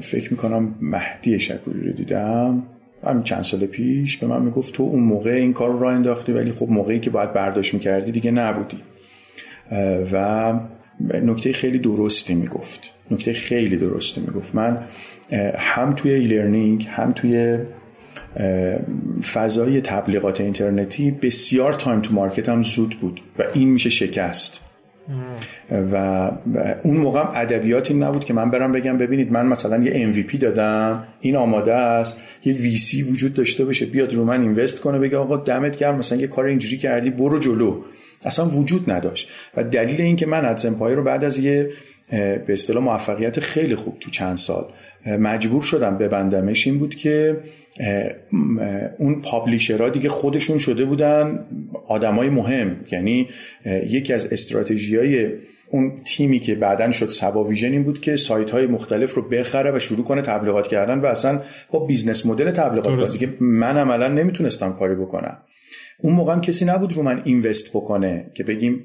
فکر می‌کنم مهدی شکوری رو دیدم. همین چند سال پیش به من می‌گفت تو اون موقع این کار رو راه انداختی ولی خب موقعی که باید برداشت می‌کردی دیگه نبودی. و نکته خیلی درستی می‌گفت. نکته خیلی درستی می‌گفت. من هم توی ای هم توی فضای تبلیغات اینترنتی بسیار time to market هم زود بود و این میشه شکست. و اون موقع ادبیاتی نبود که من برم بگم ببینید من مثلا یه MVP دادم این آماده است یه VC وجود داشته باشه بیاد رو من اینوست کنه بگه آقا دمت گرم مثلا یه کار اینجوری کردی برو جلو. اصلا وجود نداشت. و دلیل این که من ادز رو بعد از یه به اصطلاح موفقیت خیلی خوب تو چند سال مجبور شدم ببندمش این بود که اون پابلیشرها دیگه خودشون شده بودن آدمای مهم. یعنی یکی از استراتژی های اون تیمی که بعدا شد سبا ویژن این بود که سایت های مختلف رو بخره و شروع کنه تبلیغات کردن و اصلا با business model تبلیغات کنه دیگه من عملا نمی‌تونستم کاری بکنم. اون موقع هم کسی نبود رو من invest بکنه که بگیم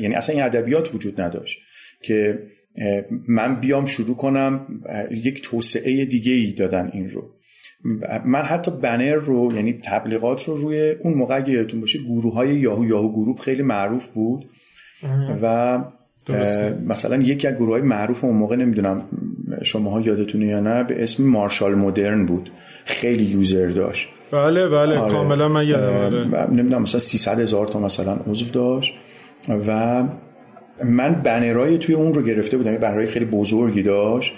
یعنی اصلا این ادبیات وجود نداشت که من بیام شروع کنم یک توسعه دیگه ای دادن این رو. من حتی بنر رو یعنی تبلیغات رو روی اون موقع اگه یادتون باشه گروه های یاهو یاهو گروپ خیلی معروف بود. و مثلا یکی از گروه های معروف اون موقع نمی‌دونم شماها یادتونه یا نه به اسم مارشال مدرن بود. خیلی یوزر داشت. بله بله آره. کاملا من یادم آره. نمی‌دونم مثلا 300 هزار تا مثلا عضو داشت. و من بنرای توی اون رو گرفته بودم. یه بنرای خیلی بزرگی داشت.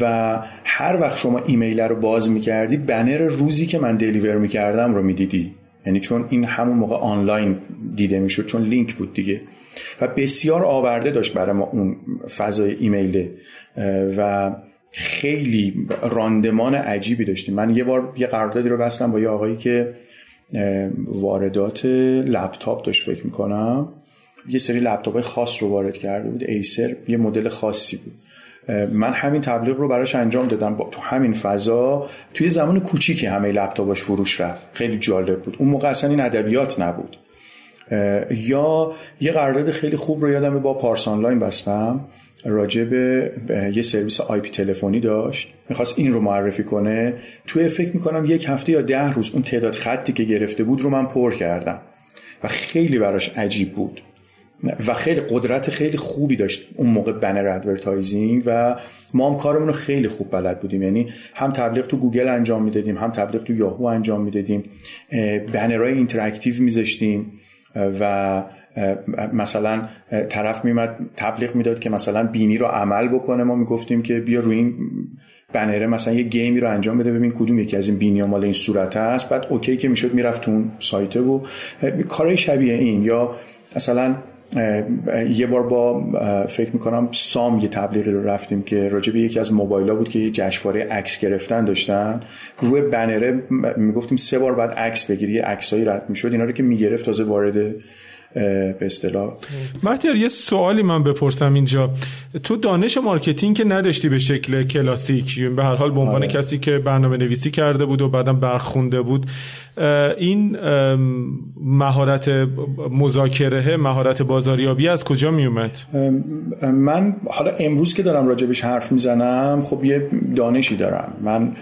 و هر وقت شما ایمیل رو باز می‌کردی بنر روزی که من deliver می‌کردم رو می‌دیدی. یعنی چون این همون موقع آنلاین دیده می‌شد چون لینک بود دیگه. و بسیار آورده داشت برای ما اون فضای ایمیله و خیلی راندمان عجیبی داشتیم. من یه بار یه قراردادی رو بستم با یه آقایی که واردات لپتاپ داشت فکر می‌کنم. یه سری لپتاپ خاص رو وارد کرده بود. Acer یه مدل خاصی بود. من همین تبلیغ رو براش انجام دادم. با تو همین فضا توی زمان کوچیکی همه لپتاپاش فروش رفت. خیلی جالب بود. اون موقع اصلا این ادبیات نبود. یا یه قرارداد خیلی خوب رو یادم با پارس آنلاین بستم. راجع به یه سرویس آی پی تلفنی داشت. می‌خواست این رو معرفی کنه. توی فکر می‌کنم یک هفته یا ده روز اون تعداد خطی که گرفته بود رو من پر کردم. و خیلی براش عجیب بود. و خیلی قدرت خیلی خوبی داشت اون موقع بنر advertising و ما هم کارمون رو خیلی خوب بلد بودیم. یعنی هم تبلیغ تو گوگل انجام می‌دادیم هم تبلیغ تو یاهو انجام می‌دادیم. بنرهای interactive میذاشتیم و مثلا طرف میومد تبلیغ می‌داد که مثلا بینی رو عمل بکنه. ما می‌گفتیم که بیا روی این بنره مثلا یه game ی رو انجام بده ببین کدوم یکی از این بینی مال این صورت هست. بعد okay که می‌شد می‌رفت اون سایته و کارهای شبیه این. یا مثلا یه بار با فکر می‌کنم سام یه تبلیغی رو رفتیم که راجع به یکی از موبایل بود که یه جشنواره عکس گرفتن داشتن. روی بنره می‌گفتیم سه بار بعد عکس بگیری عکسایی رد می‌شد. اینا رو که می‌گرفت تازه وارد به اصطلاح. مهدیار یه سوالی من بپرسم اینجا. تو دانش marketing که نداشتی به شکل کلاسیک به هر حال به عنوان آره. کسی که برنامه نویسی کرده بود و بعدم برخونده بود این مهارت مذاکره مهارت بازاریابی از کجا می اومد من حالا امروز که دارم راجبش حرف می‌زنم خب یه دانشی دارم. من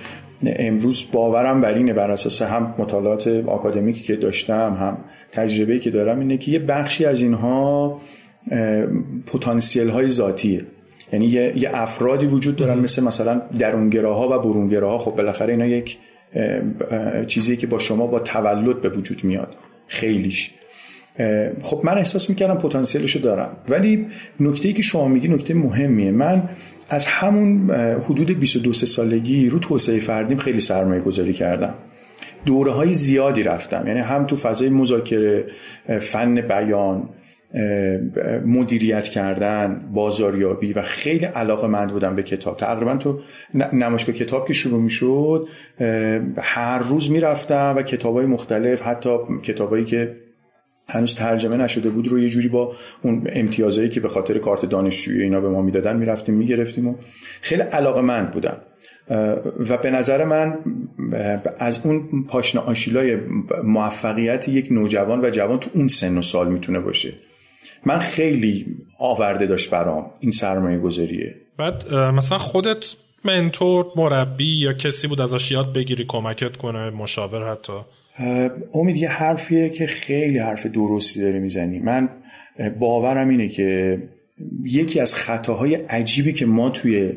امروز باورم بر اینه بر اساس هم مطالعات آکادمیکی که داشتم هم تجربه‌ای که دارم اینه که یه بخشی از اینها پتانسیل های ذاتیه. یعنی یه, یه افرادی وجود دارن مثل مثلا درونگراها و برونگراها. خب بالاخره اینا یک چیزی که با شما با تولد به وجود میاد. خیلیش. خب من احساس می‌کردم پتانسیلشو دارم. ولی نکته که شما میگی نکته مهمیه. من از همون حدود 22 سالگی رو توسعه فردیم خیلی سرمایه گذاری کردم. دوره های زیادی رفتم. یعنی هم تو فضای مذاکره فن بیان مدیریت کردن بازاریابی و خیلی علاقه مند بودم به کتاب. تقریبا تو نمایشگاه کتاب که شروع می شد هر روز می‌رفتم و کتاب های مختلف حتی کتابایی که هنوز ترجمه نشده بود رو یه جوری با اون امتیازایی که به خاطر کارت دانشجویی اینا به ما می‌دادن می‌رفتیم می‌گرفتیم و خیلی علاقه مند بودم. و به نظر من از اون پاشنه آشیلای موفقیت یک نوجوان و جوان تو اون سن و سال می‌تونه باشه. من خیلی آورده داشت برام این سرمایه گذاریه. بعد مثلا خودت منتور مربی یا کسی بود ازش یاد بگیری کمکت کنه مشاور حتی؟ امید یه حرفیه که خیلی حرف درستی داره می‌زنی. من باورم اینه که یکی از خطاهای عجیبی که ما توی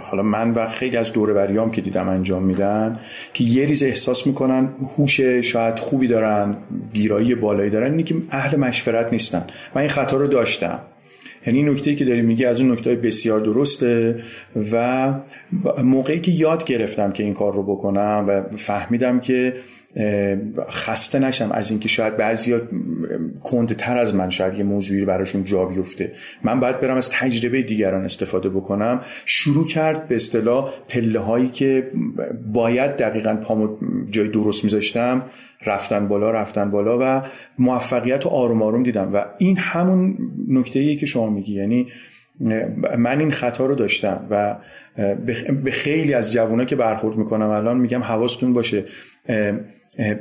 حالا من و خیلی از دوربریام که دیدم انجام میدن که یه ریز احساس می‌کنن هوش شاید خوبی دارن بیرایی بالایی دارن اینه که اهل مشورت نیستن. من این خطا رو داشتم. یعنی نکته که داری میگه از اون نکته بسیار درسته و موقعی که یاد گرفتم که این کار رو بکنم و فهمیدم که خسته نشم از اینکه شاید بعضیا تر از من شاید یه موضوعی براشون جا بیفته. من باید برم از تجربه دیگران استفاده بکنم. شروع کرد به اصطلاح پله هایی که باید دقیقا پامو جای درست میذاشتم. رفتن بالا رفتن بالا و موفقیت رو آروم آروم دیدم. و این همون نکته که شما میگی. یعنی من این خطا رو داشتم و به خیلی از جوونا که برخورد می‌کنم الان میگم حواستون باشه.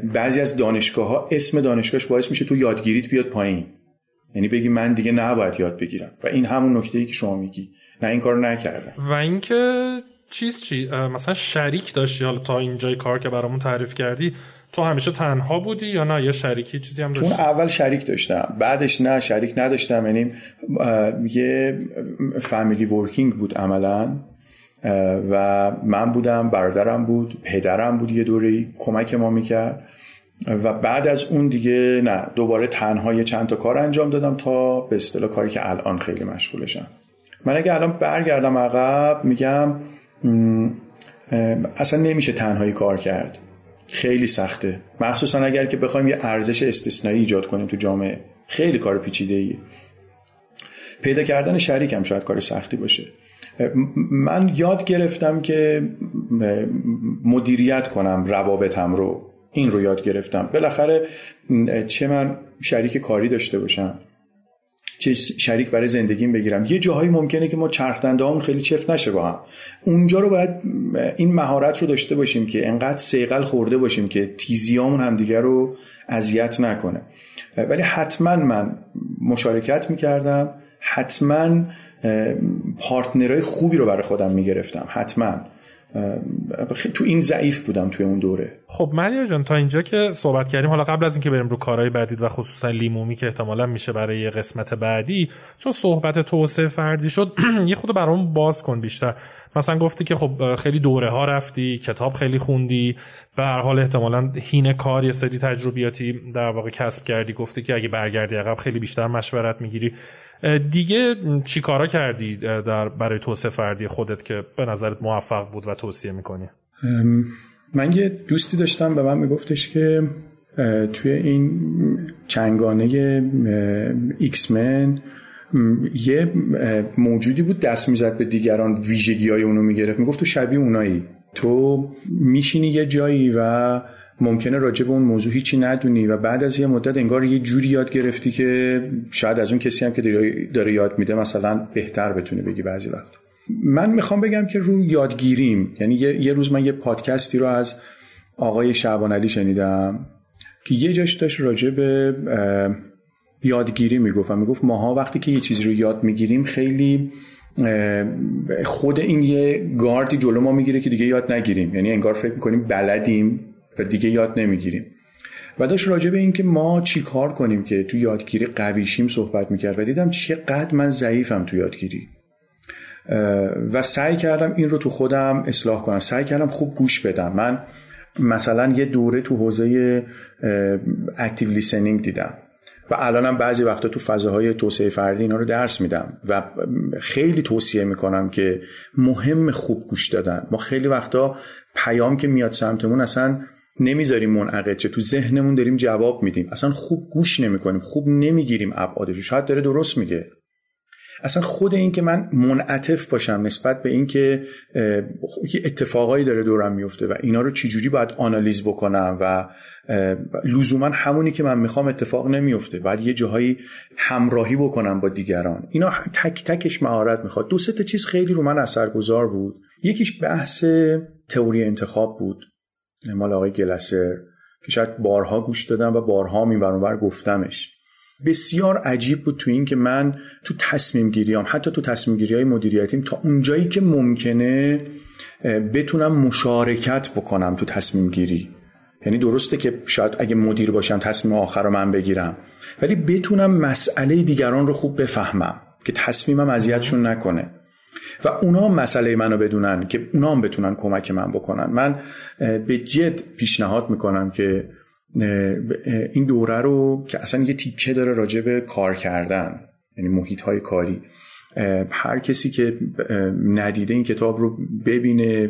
بعضی از دانشگاه ها اسم دانشگاهش باعث میشه تو یادگیریت بیاد پایین. یعنی بگی من دیگه نباید یاد بگیرم. و این همون نکته ای که شما میگی. نه این کارو نکردم. و اینکه چیز چی؟ مثلا شریک داشتی؟ حالا تا اینجای کار که برامون تعریف کردی تو همیشه تنها بودی یا نه؟ یه شریکی چیزی هم داشتی؟ اول شریک داشتم. بعدش نه شریک نداشتم. یعنی یه فامیلی ورکینگ بود عملا. و من بودم برادرم بود پدرم بود یه دوره کمک ما می‌کرد. و بعد از اون دیگه نه دوباره تنها یه چند تا کار انجام دادم تا به اصطلاح کاری که الان خیلی مشغولشم من اگه الان برگردم عقب میگم اصلا نمیشه تنهایی کار کرد. خیلی سخته. مخصوصا اگر که بخوایم یه ارزش استثنایی ایجاد کنیم تو جامعه. خیلی کار پیچیده ایه پیدا کردن شریک هم شاید کار سختی باشه. من یاد گرفتم که مدیریت کنم روابطم رو. این رو یاد گرفتم. بالاخره چه من شریک کاری داشته باشم چه شریک برای زندگیم بگیرم. یه جاهایی ممکنه که ما چرخدنده همون خیلی چفت نشه با هم. اونجا رو باید این مهارت رو داشته باشیم که انقدر سیقل خورده باشیم که تیزیامون همدیگه رو اذیت نکنه. ولی حتما من مشارکت می‌کردم. حتما پارتنرهای خوبی رو برای خودم می‌گرفتم حتما. تو این ضعیف بودم توی اون دوره. خب مریا جان تا اینجا که صحبت کردیم حالا قبل از اینکه بریم رو کارهای بعدید و خصوصا لیمومی که احتمالا میشه برای قسمت بعدی چون صحبت توسعه فردی شد یه خود برام باز کن بیشتر. مثلا گفتی که خب خیلی دوره ها رفتی کتاب خیلی خوندی به هر حال احتمالا هین کار یه سری تجربیاتی در واقع کسب کردی. گفتی که اگه برگردی عقب خیلی بیشتر مشورت می‌گیری. دیگه چی کارا کردی در برای توسعه فردی خودت که به نظرت موفق بود و توصیه می‌کنی؟ من یه دوستی داشتم به من میگفتش که توی این چندگانه X-Men یه موجودی بود دست می‌زد به دیگران ویژگی های اونو می‌گرفت. می‌گفت تو شبیه اونایی. تو میشینی یه جایی و ممکنه راجع به اون موضوع هیچی ندونی و بعد از یه مدت انگار یه جوری یاد گرفتی که شاید از اون کسی هم که داره یاد میده مثلا بهتر بتونه بگی بعضی وقت من می‌خوام بگم که رو یادگیریم. یعنی یه, روز من یه پادکستی رو از آقای شعبان علی شنیدم که یه جاش داشت راجع به یادگیری می‌گفت می‌گفت ماها وقتی که یه چیزی رو یاد می‌گیریم خیلی خود این یه گاردی جلو ما می‌گیره که دیگه یاد نگیریم. یعنی انگار فکر می‌کنیم بلدیم. و دیگه یاد نمی‌گیریم. و داشت راجع به اینکه ما چی کار کنیم که تو یادگیری قویشیم صحبت می‌کرد و دیدم چقدر من ضعیفم تو یادگیری. و سعی کردم این رو تو خودم اصلاح کنم. سعی کردم خوب گوش بدم. من مثلا یه دوره تو حوزه اکتیو لیسنینگ دیدم. و الانم بعضی وقتا تو فضاهای توسعه فردی اینا رو درس میدم. و خیلی توصیه می‌کنم که مهم خوب گوش دادن. ما خیلی وقتا پیام که میاد سمتمون اصلا نمی‌ذاریم منعقد چه تو ذهنمون داریم جواب میدیم. اصلا خوب گوش نمی‌کنیم. خوب نمی‌گیریم ابعادش شاید داره درست میگه. اصلا خود این که من منعطف باشم نسبت به اینکه اتفاقایی داره دورم میفته و اینا رو چجوری باید آنالیز بکنم و لزوما همونی که من می‌خوام اتفاق نمیفته. بعد یه جاهایی همراهی بکنم با دیگران. اینا تک تکش مهارت می‌خواد. دو سه تا چیز خیلی رو من اثرگذار بود. یکیش بحث تئوری انتخاب بود. مال آقای گلسر که شاید بارها گوش دادم و بارها میبرونور گفتمش. بسیار عجیب بود تو این که من تو تصمیم گیریام حتی تو تصمیم گیری های مدیریتیم تا اونجایی که ممکنه بتونم مشارکت بکنم تو تصمیم گیری. یعنی درسته که شاید اگه مدیر باشم تصمیم آخر رو من بگیرم. ولی بتونم مسئله دیگران رو خوب بفهمم که تصمیمم اذیتشون نکنه. و اونا مسئله منو بدونن که اونا هم بتونن کمک من بکنن. من به جد پیشنهاد می‌کنم که این دوره رو که اصلا یه تیکه داره راجع به کار کردن یعنی محیط های کاری هر کسی که ندیده این کتاب رو ببینه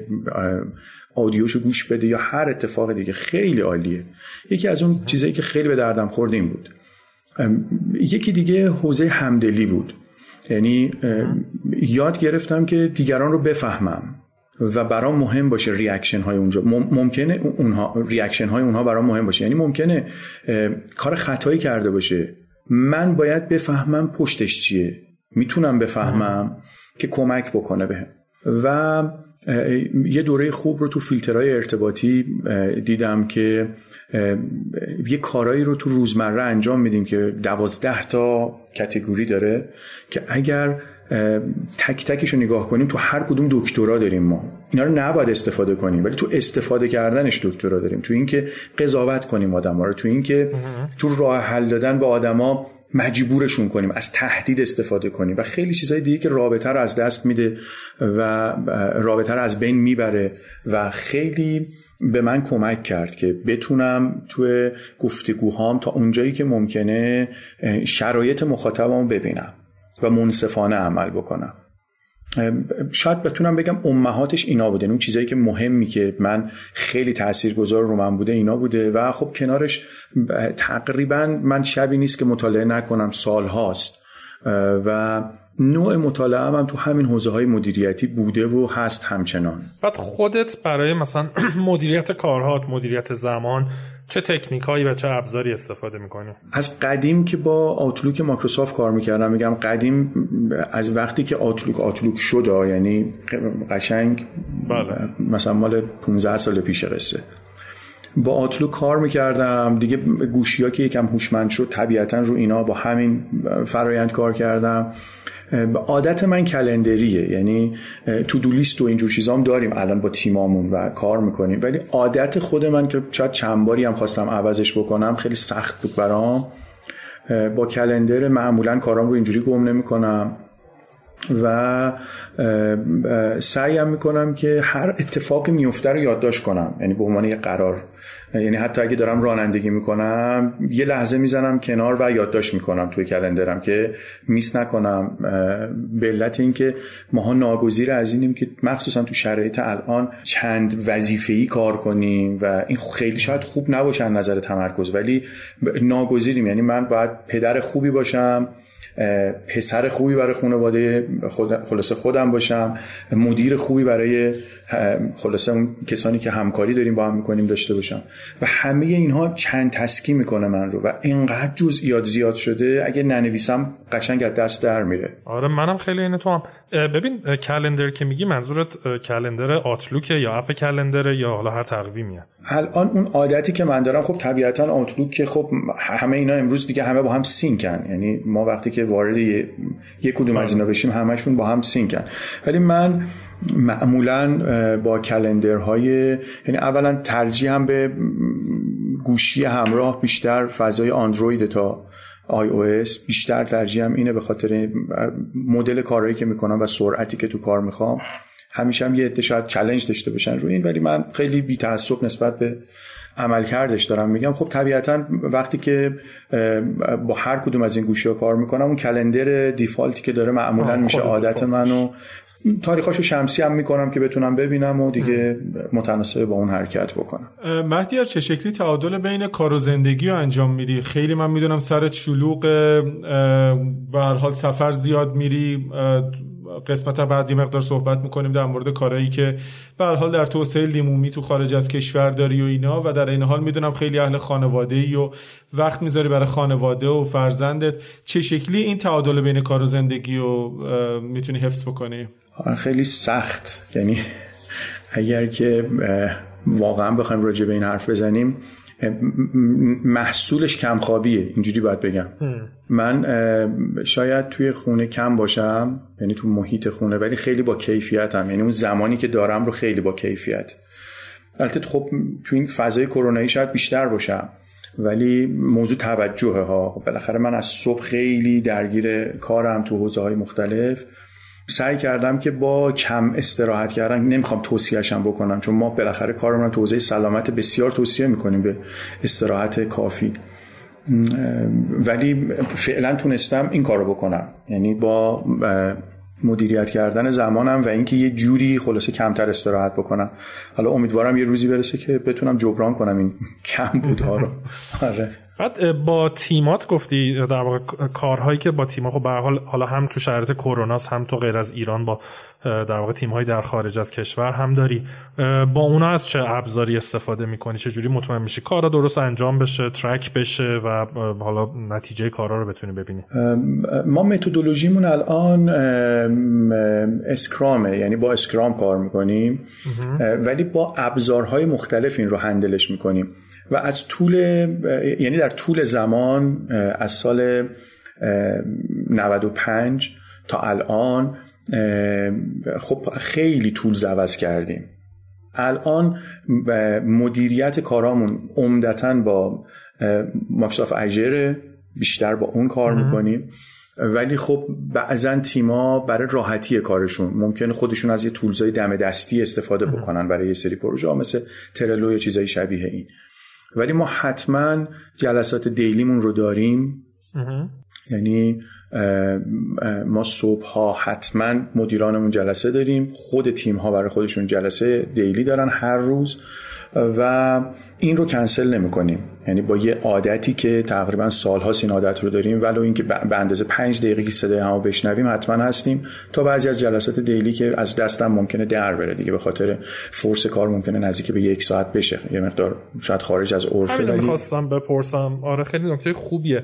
آدیوشو گوش بده یا هر اتفاق دیگه خیلی عالیه. یکی از اون چیزایی که خیلی به دردم خورده این بود. یکی دیگه حوزه همدلی بود. یعنی یاد گرفتم که دیگران رو بفهمم و برام مهم باشه ریاکشن های اونجا ممکنه اونها reaction های اونها برام مهم باشه. یعنی ممکنه کار خطایی کرده باشه. من باید بفهمم پشتش چیه. می‌تونم بفهمم که کمک بکنه بهم. و یه دوره خوب رو تو فیلترهای ارتباطی دیدم که یه کارایی رو تو روزمره انجام میدیم که دوازده تا category داره که اگر تک تکش رو نگاه کنیم تو هر کدوم دکترا داریم ما. اینا رو نباید استفاده کنیم ولی تو استفاده کردنش دکترا داریم. تو اینکه قضاوت کنیم آدما رو تو اینکه تو راه حل دادن به آدما مجبورشون کنیم از تهدید استفاده کنیم و خیلی چیزهای دیگه که رابطه رو از دست میده و رابطه رو از بین می‌بره و خیلی به من کمک کرد که بتونم توی گفتگوهام تا اونجایی که ممکنه شرایط مخاطبمو ببینم و منصفانه عمل بکنم. شاید بتونم بگم امهاتش اینا بوده اون چیزایی که مهمی که من خیلی تاثیرگذار رو من بوده اینا بوده و خب کنارش تقریبا من شبی نیست که مطالعه نکنم سال هاست و نوع مطالعه هم, تو همین حوزه های مدیریتی بوده و هست همچنان بعد خودت برای مثلا مدیریت کارهات مدیریت زمان چه تکنیک هایی و چه ابزاری استفاده می‌کنی؟ از قدیم که با آوتلوک مایکروسافت کار می‌کردم میگم قدیم از وقتی که آوتلوک آوتلوک شد یعنی قشنگ بله. مثلا مال 15 سال پیش قصه با آتلو کار می‌کردم دیگه گوشی ها که یکم هوشمند شد طبیعتا رو اینا با همین فرایند کار کردم عادت من کلندریه. یعنی تو دو لیست و اینجور چیزام داریم. الان با تیمامون و کار می‌کنیم. ولی عادت خود من که شاید چند باری هم خواستم عوضش بکنم خیلی سخت بود برام. با کلندر معمولا کارام رو اینجوری گم نمی‌کنم. و سعیم می‌کنم که هر اتفاقی میفته رو یادداشت کنم. یعنی به عنوان یه قرار. یعنی حتی اگه دارم رانندگی می‌کنم یه لحظه می‌زنم کنار و یادداشت می‌کنم توی کلندرم که میس نکنم به علت اینکه ماها ناگزیر از اینیم که مخصوصا تو شرایط الان چند وظیفه‌ای کار کنیم و این خیلی شاید خوب نباشه نظر تمرکز ولی ناگزیریم. یعنی من باید پدر خوبی باشم پسر خوبی برای خانواده خود خلاصه خودم باشم مدیر خوبی برای خلاصه اون کسانی که همکاری داریم با هم می‌کنیم داشته باشم. و همه اینها چند تسکی می‌کنه من رو. و اینقدر جزئیات زیاد شده اگه ننویسم قشنگ از دست در میره. آره منم خیلی اینه تو هم ببین کلندر که میگی منظورت کلندر آتلوکه یا اپ کلندر یا حالا هر تقویمیه الان اون عادتی که من دارم خب طبیعتا Outlook که خب همه اینا امروز دیگه همه با هم سینکن. یعنی ما وقتی که وارد یک کدوم از اینا بشیم همشون با هم سینکن. ولی من معمولا با calendar های یعنی اولا ترجیح هم به گوشی همراه بیشتر فضای اندروید تا iOS بیشتر ترجیحم اینه به خاطر مدل کارهایی که می‌کنم و سرعتی که تو کار می‌خوام. همیشه هم یه عده شاید چلنج داشته باشن روی این ولی من خیلی بی تعصب نسبت به عمل کردش دارم میگم. خب طبیعتا وقتی که با هر کدوم از این گوشی ها کار می‌کنم اون کلندر دیفالتی که داره معمولا میشه عادت منو تاریخاشو شمسی هم می‌کنم که بتونم ببینم و دیگه متناسب با اون حرکت بکنم. مهدی چه شکلی تعادل بین کار و زندگی رو انجام میدی؟ خیلی من می‌دونم سرت شلوغ به حال سفر زیاد میری. قسمت بعد یه مقدار صحبت می‌کنیم در مورد کارهایی که به حال در توسعه لیمومی تو خارج از کشور داری و اینا و در این حال می‌دونم خیلی اهل خانواده ای و وقت می‌ذاری برای خانواده و فرزندت. چه شکلی این تعادل بین کار و زندگی رو می‌تونی حفظ بکنی؟ خیلی سخت. یعنی اگر که واقعا بخوایم راجع به این حرف بزنیم محصولش کمخوابیه. اینجوری باید بگم. من شاید توی خونه کم باشم یعنی تو محیط خونه ولی خیلی با کیفیت هم یعنی اون زمانی که دارم رو خیلی با کیفیت. البته خب تو این فضای کرونایی شاید بیشتر باشم. ولی موضوع توجهه ها. خب بالاخره من از صبح خیلی درگیر کارم تو حوزه های مختلف. سعی کردم که با کم استراحت کردن نمی‌خوام توصیهشم بکنم چون ما بالاخره کارمون تو حوزه سلامت بسیار توصیه می‌کنیم به استراحت کافی. ولی فعلا تونستم این کارو بکنم. یعنی با مدیریت کردن زمانم و اینکه یه جوری خلاصه کمتر استراحت بکنم. حالا امیدوارم یه روزی برسه که بتونم جبران کنم این کم بودها رو. آره. بعد با تیمات گفتی در واقع کارهایی که با تیما خب به حال حالا هم تو شرایط کرونا هم تو غیر از ایران با در واقع تیمهایی در خارج از کشور هم داری. با اونا از چه ابزاری استفاده می‌کنی؟ چه جوری مطمئن میشی کارا درست انجام بشه ترک بشه و حالا نتیجه کارا رو بتونی ببینی؟ ما متدولوژیمون الان اسکرامه یعنی با اسکرام کار می‌کنیم. ولی با ابزارهای مختلف این رو هندلش می‌کنیم. و از طول یعنی در طول زمان از سال 95 تا الان خب خیلی طول زوز کردیم. الان مدیریت کارامون عمدتا با مایکروسافت اجر بیشتر با اون کار می‌کنیم. ولی خب بعضا تیما برای راحتی کارشون ممکنه خودشون از یه تولزای دم دستی استفاده بکنن برای یه سری پروژه مثل ترلو یا چیزای شبیه این. ولی ما حتما جلسات دیلیمون رو داریم. یعنی ما صبح ها حتما مدیرانمون جلسه داریم. خود تیم ها برای خودشون جلسه دیلی دارن هر روز. و این رو کنسل نمی کنیم یعنی با یه عادتی که تقریبا سالهاست این عادت رو داریم ولو اینکه به اندازه پنج دقیقه که صدای همو بشنویم حتما هستیم. تا بعضی از جلسات دیلی که از دستم ممکنه در بره دیگه به خاطر فورس کار ممکنه نزدیک به یک ساعت بشه. یه مقدار شاید خارج از عرفه ولی می‌خواستم بپرسم. آره خیلی نکته خوبیه.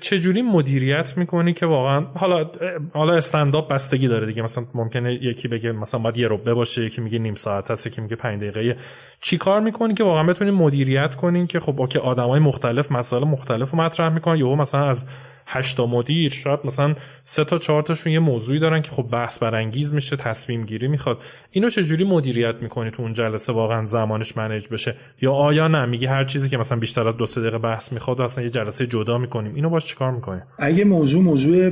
چجوری مدیریت می‌کنی که واقعا حالا حالا استنداپ بستگی داره دیگه. مثلا ممکنه یکی بگه مثلا باید یه ربه باشه یکی میگه نیم ساعت هست یکی میگه 5 دقیقه. چی کار می‌کنی که واقعا بتونی مدیریت کنین که خب اوکی آدمای مختلف مسائل مختلف رو مطرح می‌کنن. یهو مثلا از هشتا مدیر شاید مثلا سه تا چهار تاشون یه موضوعی دارن که خب بحث برانگیز میشه تصمیم گیری می‌خواد. اینو چجوری مدیریت می‌کنی تو اون جلسه واقعا زمانش منیج بشه؟ یا آیا نه میگی هر چیزی که مثلا بیشتر از دو سه دقیقه بحث می‌خواد اصلا یه جلسه جدا می‌کنیم. اینو باش چیکار می‌کنیم اگه موضوع موضوع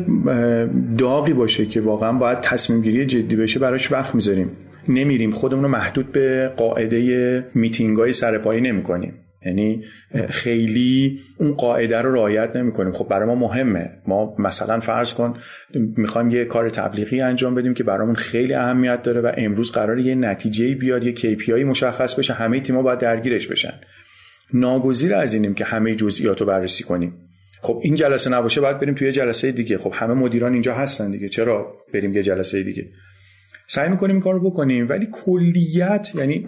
داغی باشه که واقعا باید تصمیم گیری جدی بشه براش وقت می‌ذاریم. نمیریم. خودمون رو محدود به قاعده میتینگ های سرپایی نمی‌کنیم. یعنی خیلی اون قاعده رو رعایت نمی‌کنیم. خب برای ما مهمه. ما مثلا فرض کن می‌خوایم یه کار تبلیغی انجام بدیم که برامون خیلی اهمیت داره و امروز قرار یه نتیجه بیاد یه KPI مشخص بشه همه تیم‌ها باید درگیرش بشن. ناگزیر از اینیم که همه جزئیات رو بررسی کنیم. خب این جلسه نباشه باید بریم توی جلسه دیگه. خب همه مدیران اینجا هستن دیگه. چرا بریم یه جلسه دیگه؟ سعی می‌کنیم این کار بکنیم. ولی کلیت یعنی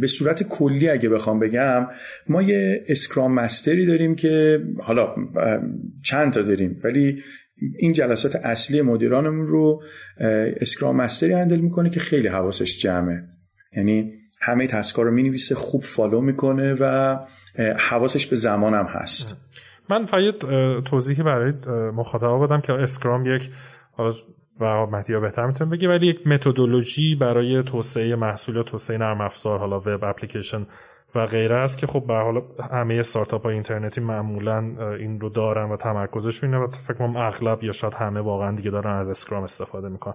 به صورت کلی اگه بخوام بگم ما یه اسکرام مستری داریم که حالا چند تا داریم. ولی این جلسات اصلی مدیرانمون رو اسکرام مستری هندل می‌کنه که خیلی حواسش جمعه. یعنی همه task ا رو می‌نویسه خوب follow می‌کنه و حواسش به زمانم هست. من فقط توضیحی برای مخاطبا بدم که Scrum یک و مهدی بهتر می‌تونه بگی ولی یک متدولوژی برای توسعه محصول توسعه نرم افزار حالا web application و غیره است که خب به حال همه استارتاپ های اینترنتی معمولا این رو دارن و تمرکزشون اینه و فکر کنم اغلب یا شاید همه واقعا دیگه دارن از Scrum استفاده می‌کنن.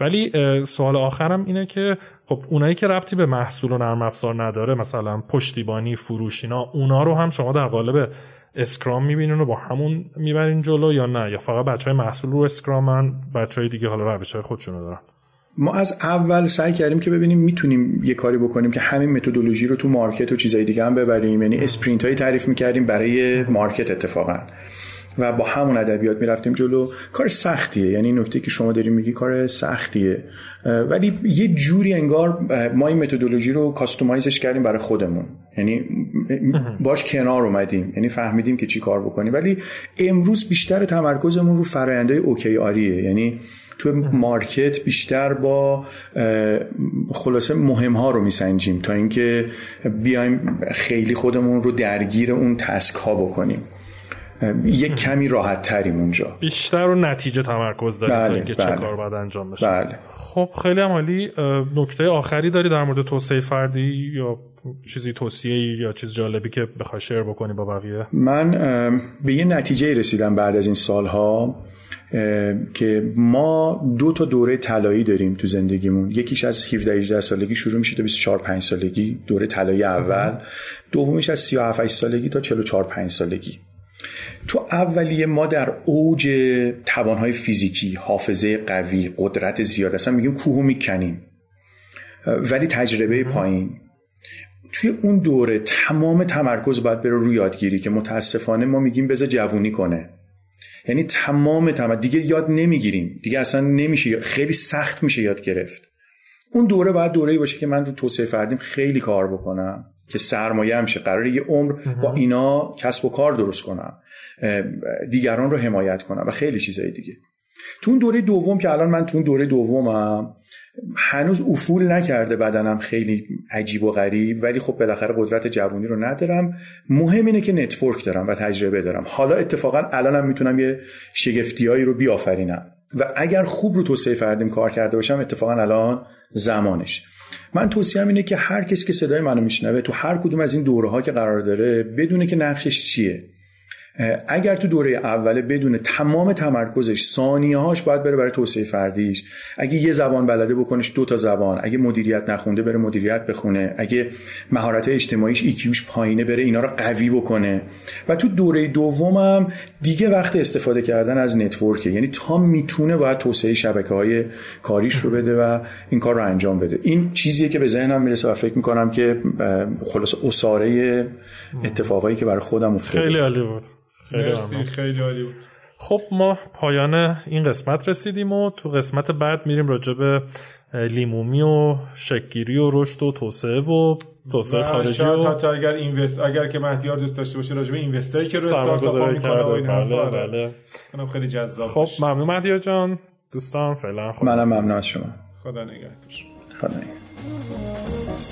ولی سوال آخرم اینه که خب اونایی که ربطی به محصول و نرم افزار نداره مثلا پشتیبانی فروش اینا اونا رو هم شما در قالب Scrum می‌بینین و با همون می‌برین جلو یا نه؟ یا فقط بچه های محصول رو Scrum ن بچه های دیگه حالا روش های خودشونو دارن؟ ما از اول سعی کردیم که ببینیم می‌تونیم یه کاری بکنیم که همین متدولوژی رو تو market و چیزای دیگه هم ببریم. یعنی sprint هایی تعریف می‌کردیم برای market اتفاقا. و با همون ادبیات می‌رفتیم جلو. کار سختیه. یعنی نکته که شما داریم میگی کار سختیه. ولی یه جوری انگار ما این متدولوژی رو customize ش کردیم برای خودمون. یعنی باش کنار اومدیم. یعنی فهمیدیم که چی کار بکنیم. ولی امروز بیشتر تمرکزمون رو فرآیندهای OKR یه. یعنی تو market بیشتر با خلاصه مهم ها رو میسنجیم تا اینکه بیایم خیلی خودمون رو درگیر اون task ها بکنیم. یک کمی راحت تریم اونجا. بیشتر رو نتیجه تمرکز داریم بله، که بله. چه کار باید انجام بشه. بله. خب خیلی عمالی نکته آخری داری در مورد توسعه فردی یا چیزی توصیه یا چیز جالبی که بخوای شیر بکنی با بقیه؟ من به یه نتیجه رسیدم بعد از این سالها که ما دو تا دوره طلایی داریم تو زندگیمون. یکیش از 17 18 سالگی شروع میشه تا 24 5 سالگی. دوره طلایی اول. دومیش از 37 سالگی تا 44 5 سالگی. تو اولیه ما در اوج توانهای فیزیکی حافظه قوی قدرت زیاد اصلا میگیم کوهو می‌کنیم. ولی تجربه پایین. توی اون دوره تمام تمرکز باید بره روی یادگیری که متاسفانه ما میگیم بذار جوونی کنه. یعنی تمام تمام دیگه یاد نمی‌گیریم. دیگه اصلا نمیشه. خیلی سخت میشه یاد گرفت. اون دوره باید دوره‌ای باشه که من رو توسعه فردیم خیلی کار بکنم. که سرمایه همشه قرار یه عمر با اینا کسب و کار درست کنم دیگران رو حمایت کنم و خیلی چیزای دیگه. تو اون دوره دوم که الان من تو اون دوره دومم هنوز افول نکرده بدنم خیلی عجیب و غریب ولی خب بالاخره قدرت جوونی رو ندارم. مهم اینه که نتورک دارم و تجربه دارم. حالا اتفاقا الانم می‌تونم یه شگفتیایی رو بیافرینم. و اگر خوب رو توسعه فردیم کار کرده باشم اتفاقا الان زمانش. من توصیهم اینه که هر کسی که صدای منو میشنوه تو هر کدوم از این دوره ها که قرار داره بدونه که نقشش چیه. اگر تو دوره اوله بدون تمام تمرکزش ثانیه هاش باید بره برای توسعه فردیش. اگه یه زبان بلده بکنش دو تا زبان. اگه مدیریت نخونده بره مدیریت بخونه. اگه مهارت اجتماعیش ایکیوش پایینه بره اینا رو قوی بکنه. و تو دوره دومم دیگه وقت استفاده کردن از نتورکه. یعنی تا می‌تونه باید توسعه شبکه های کاریش رو بده و این کار رو انجام بده. این چیزیه که به ذهنم می‌رسه و فکر می‌کنم که خلاص اساره اتفاقایی که برای خودم افتاده. خیلی عالی بود. خیلی خیلی عالی بود. خب ما پایان این قسمت رسیدیم و تو قسمت بعد میریم راجع به لیمومی و شکگیری و رشد و توسعه و توسعه خارجی و حتی اگر اینوست اگر که مهدیار دوست داشته باشه راجع به اینوستایی که رو استارتاپ می‌کنه و این حرفا بله اونم خیلی جذاب خب ممنون مهدیار جان. دوستان فعلا خدا منم ممنون از شما. خدا نگهدار. خدا نگهدار.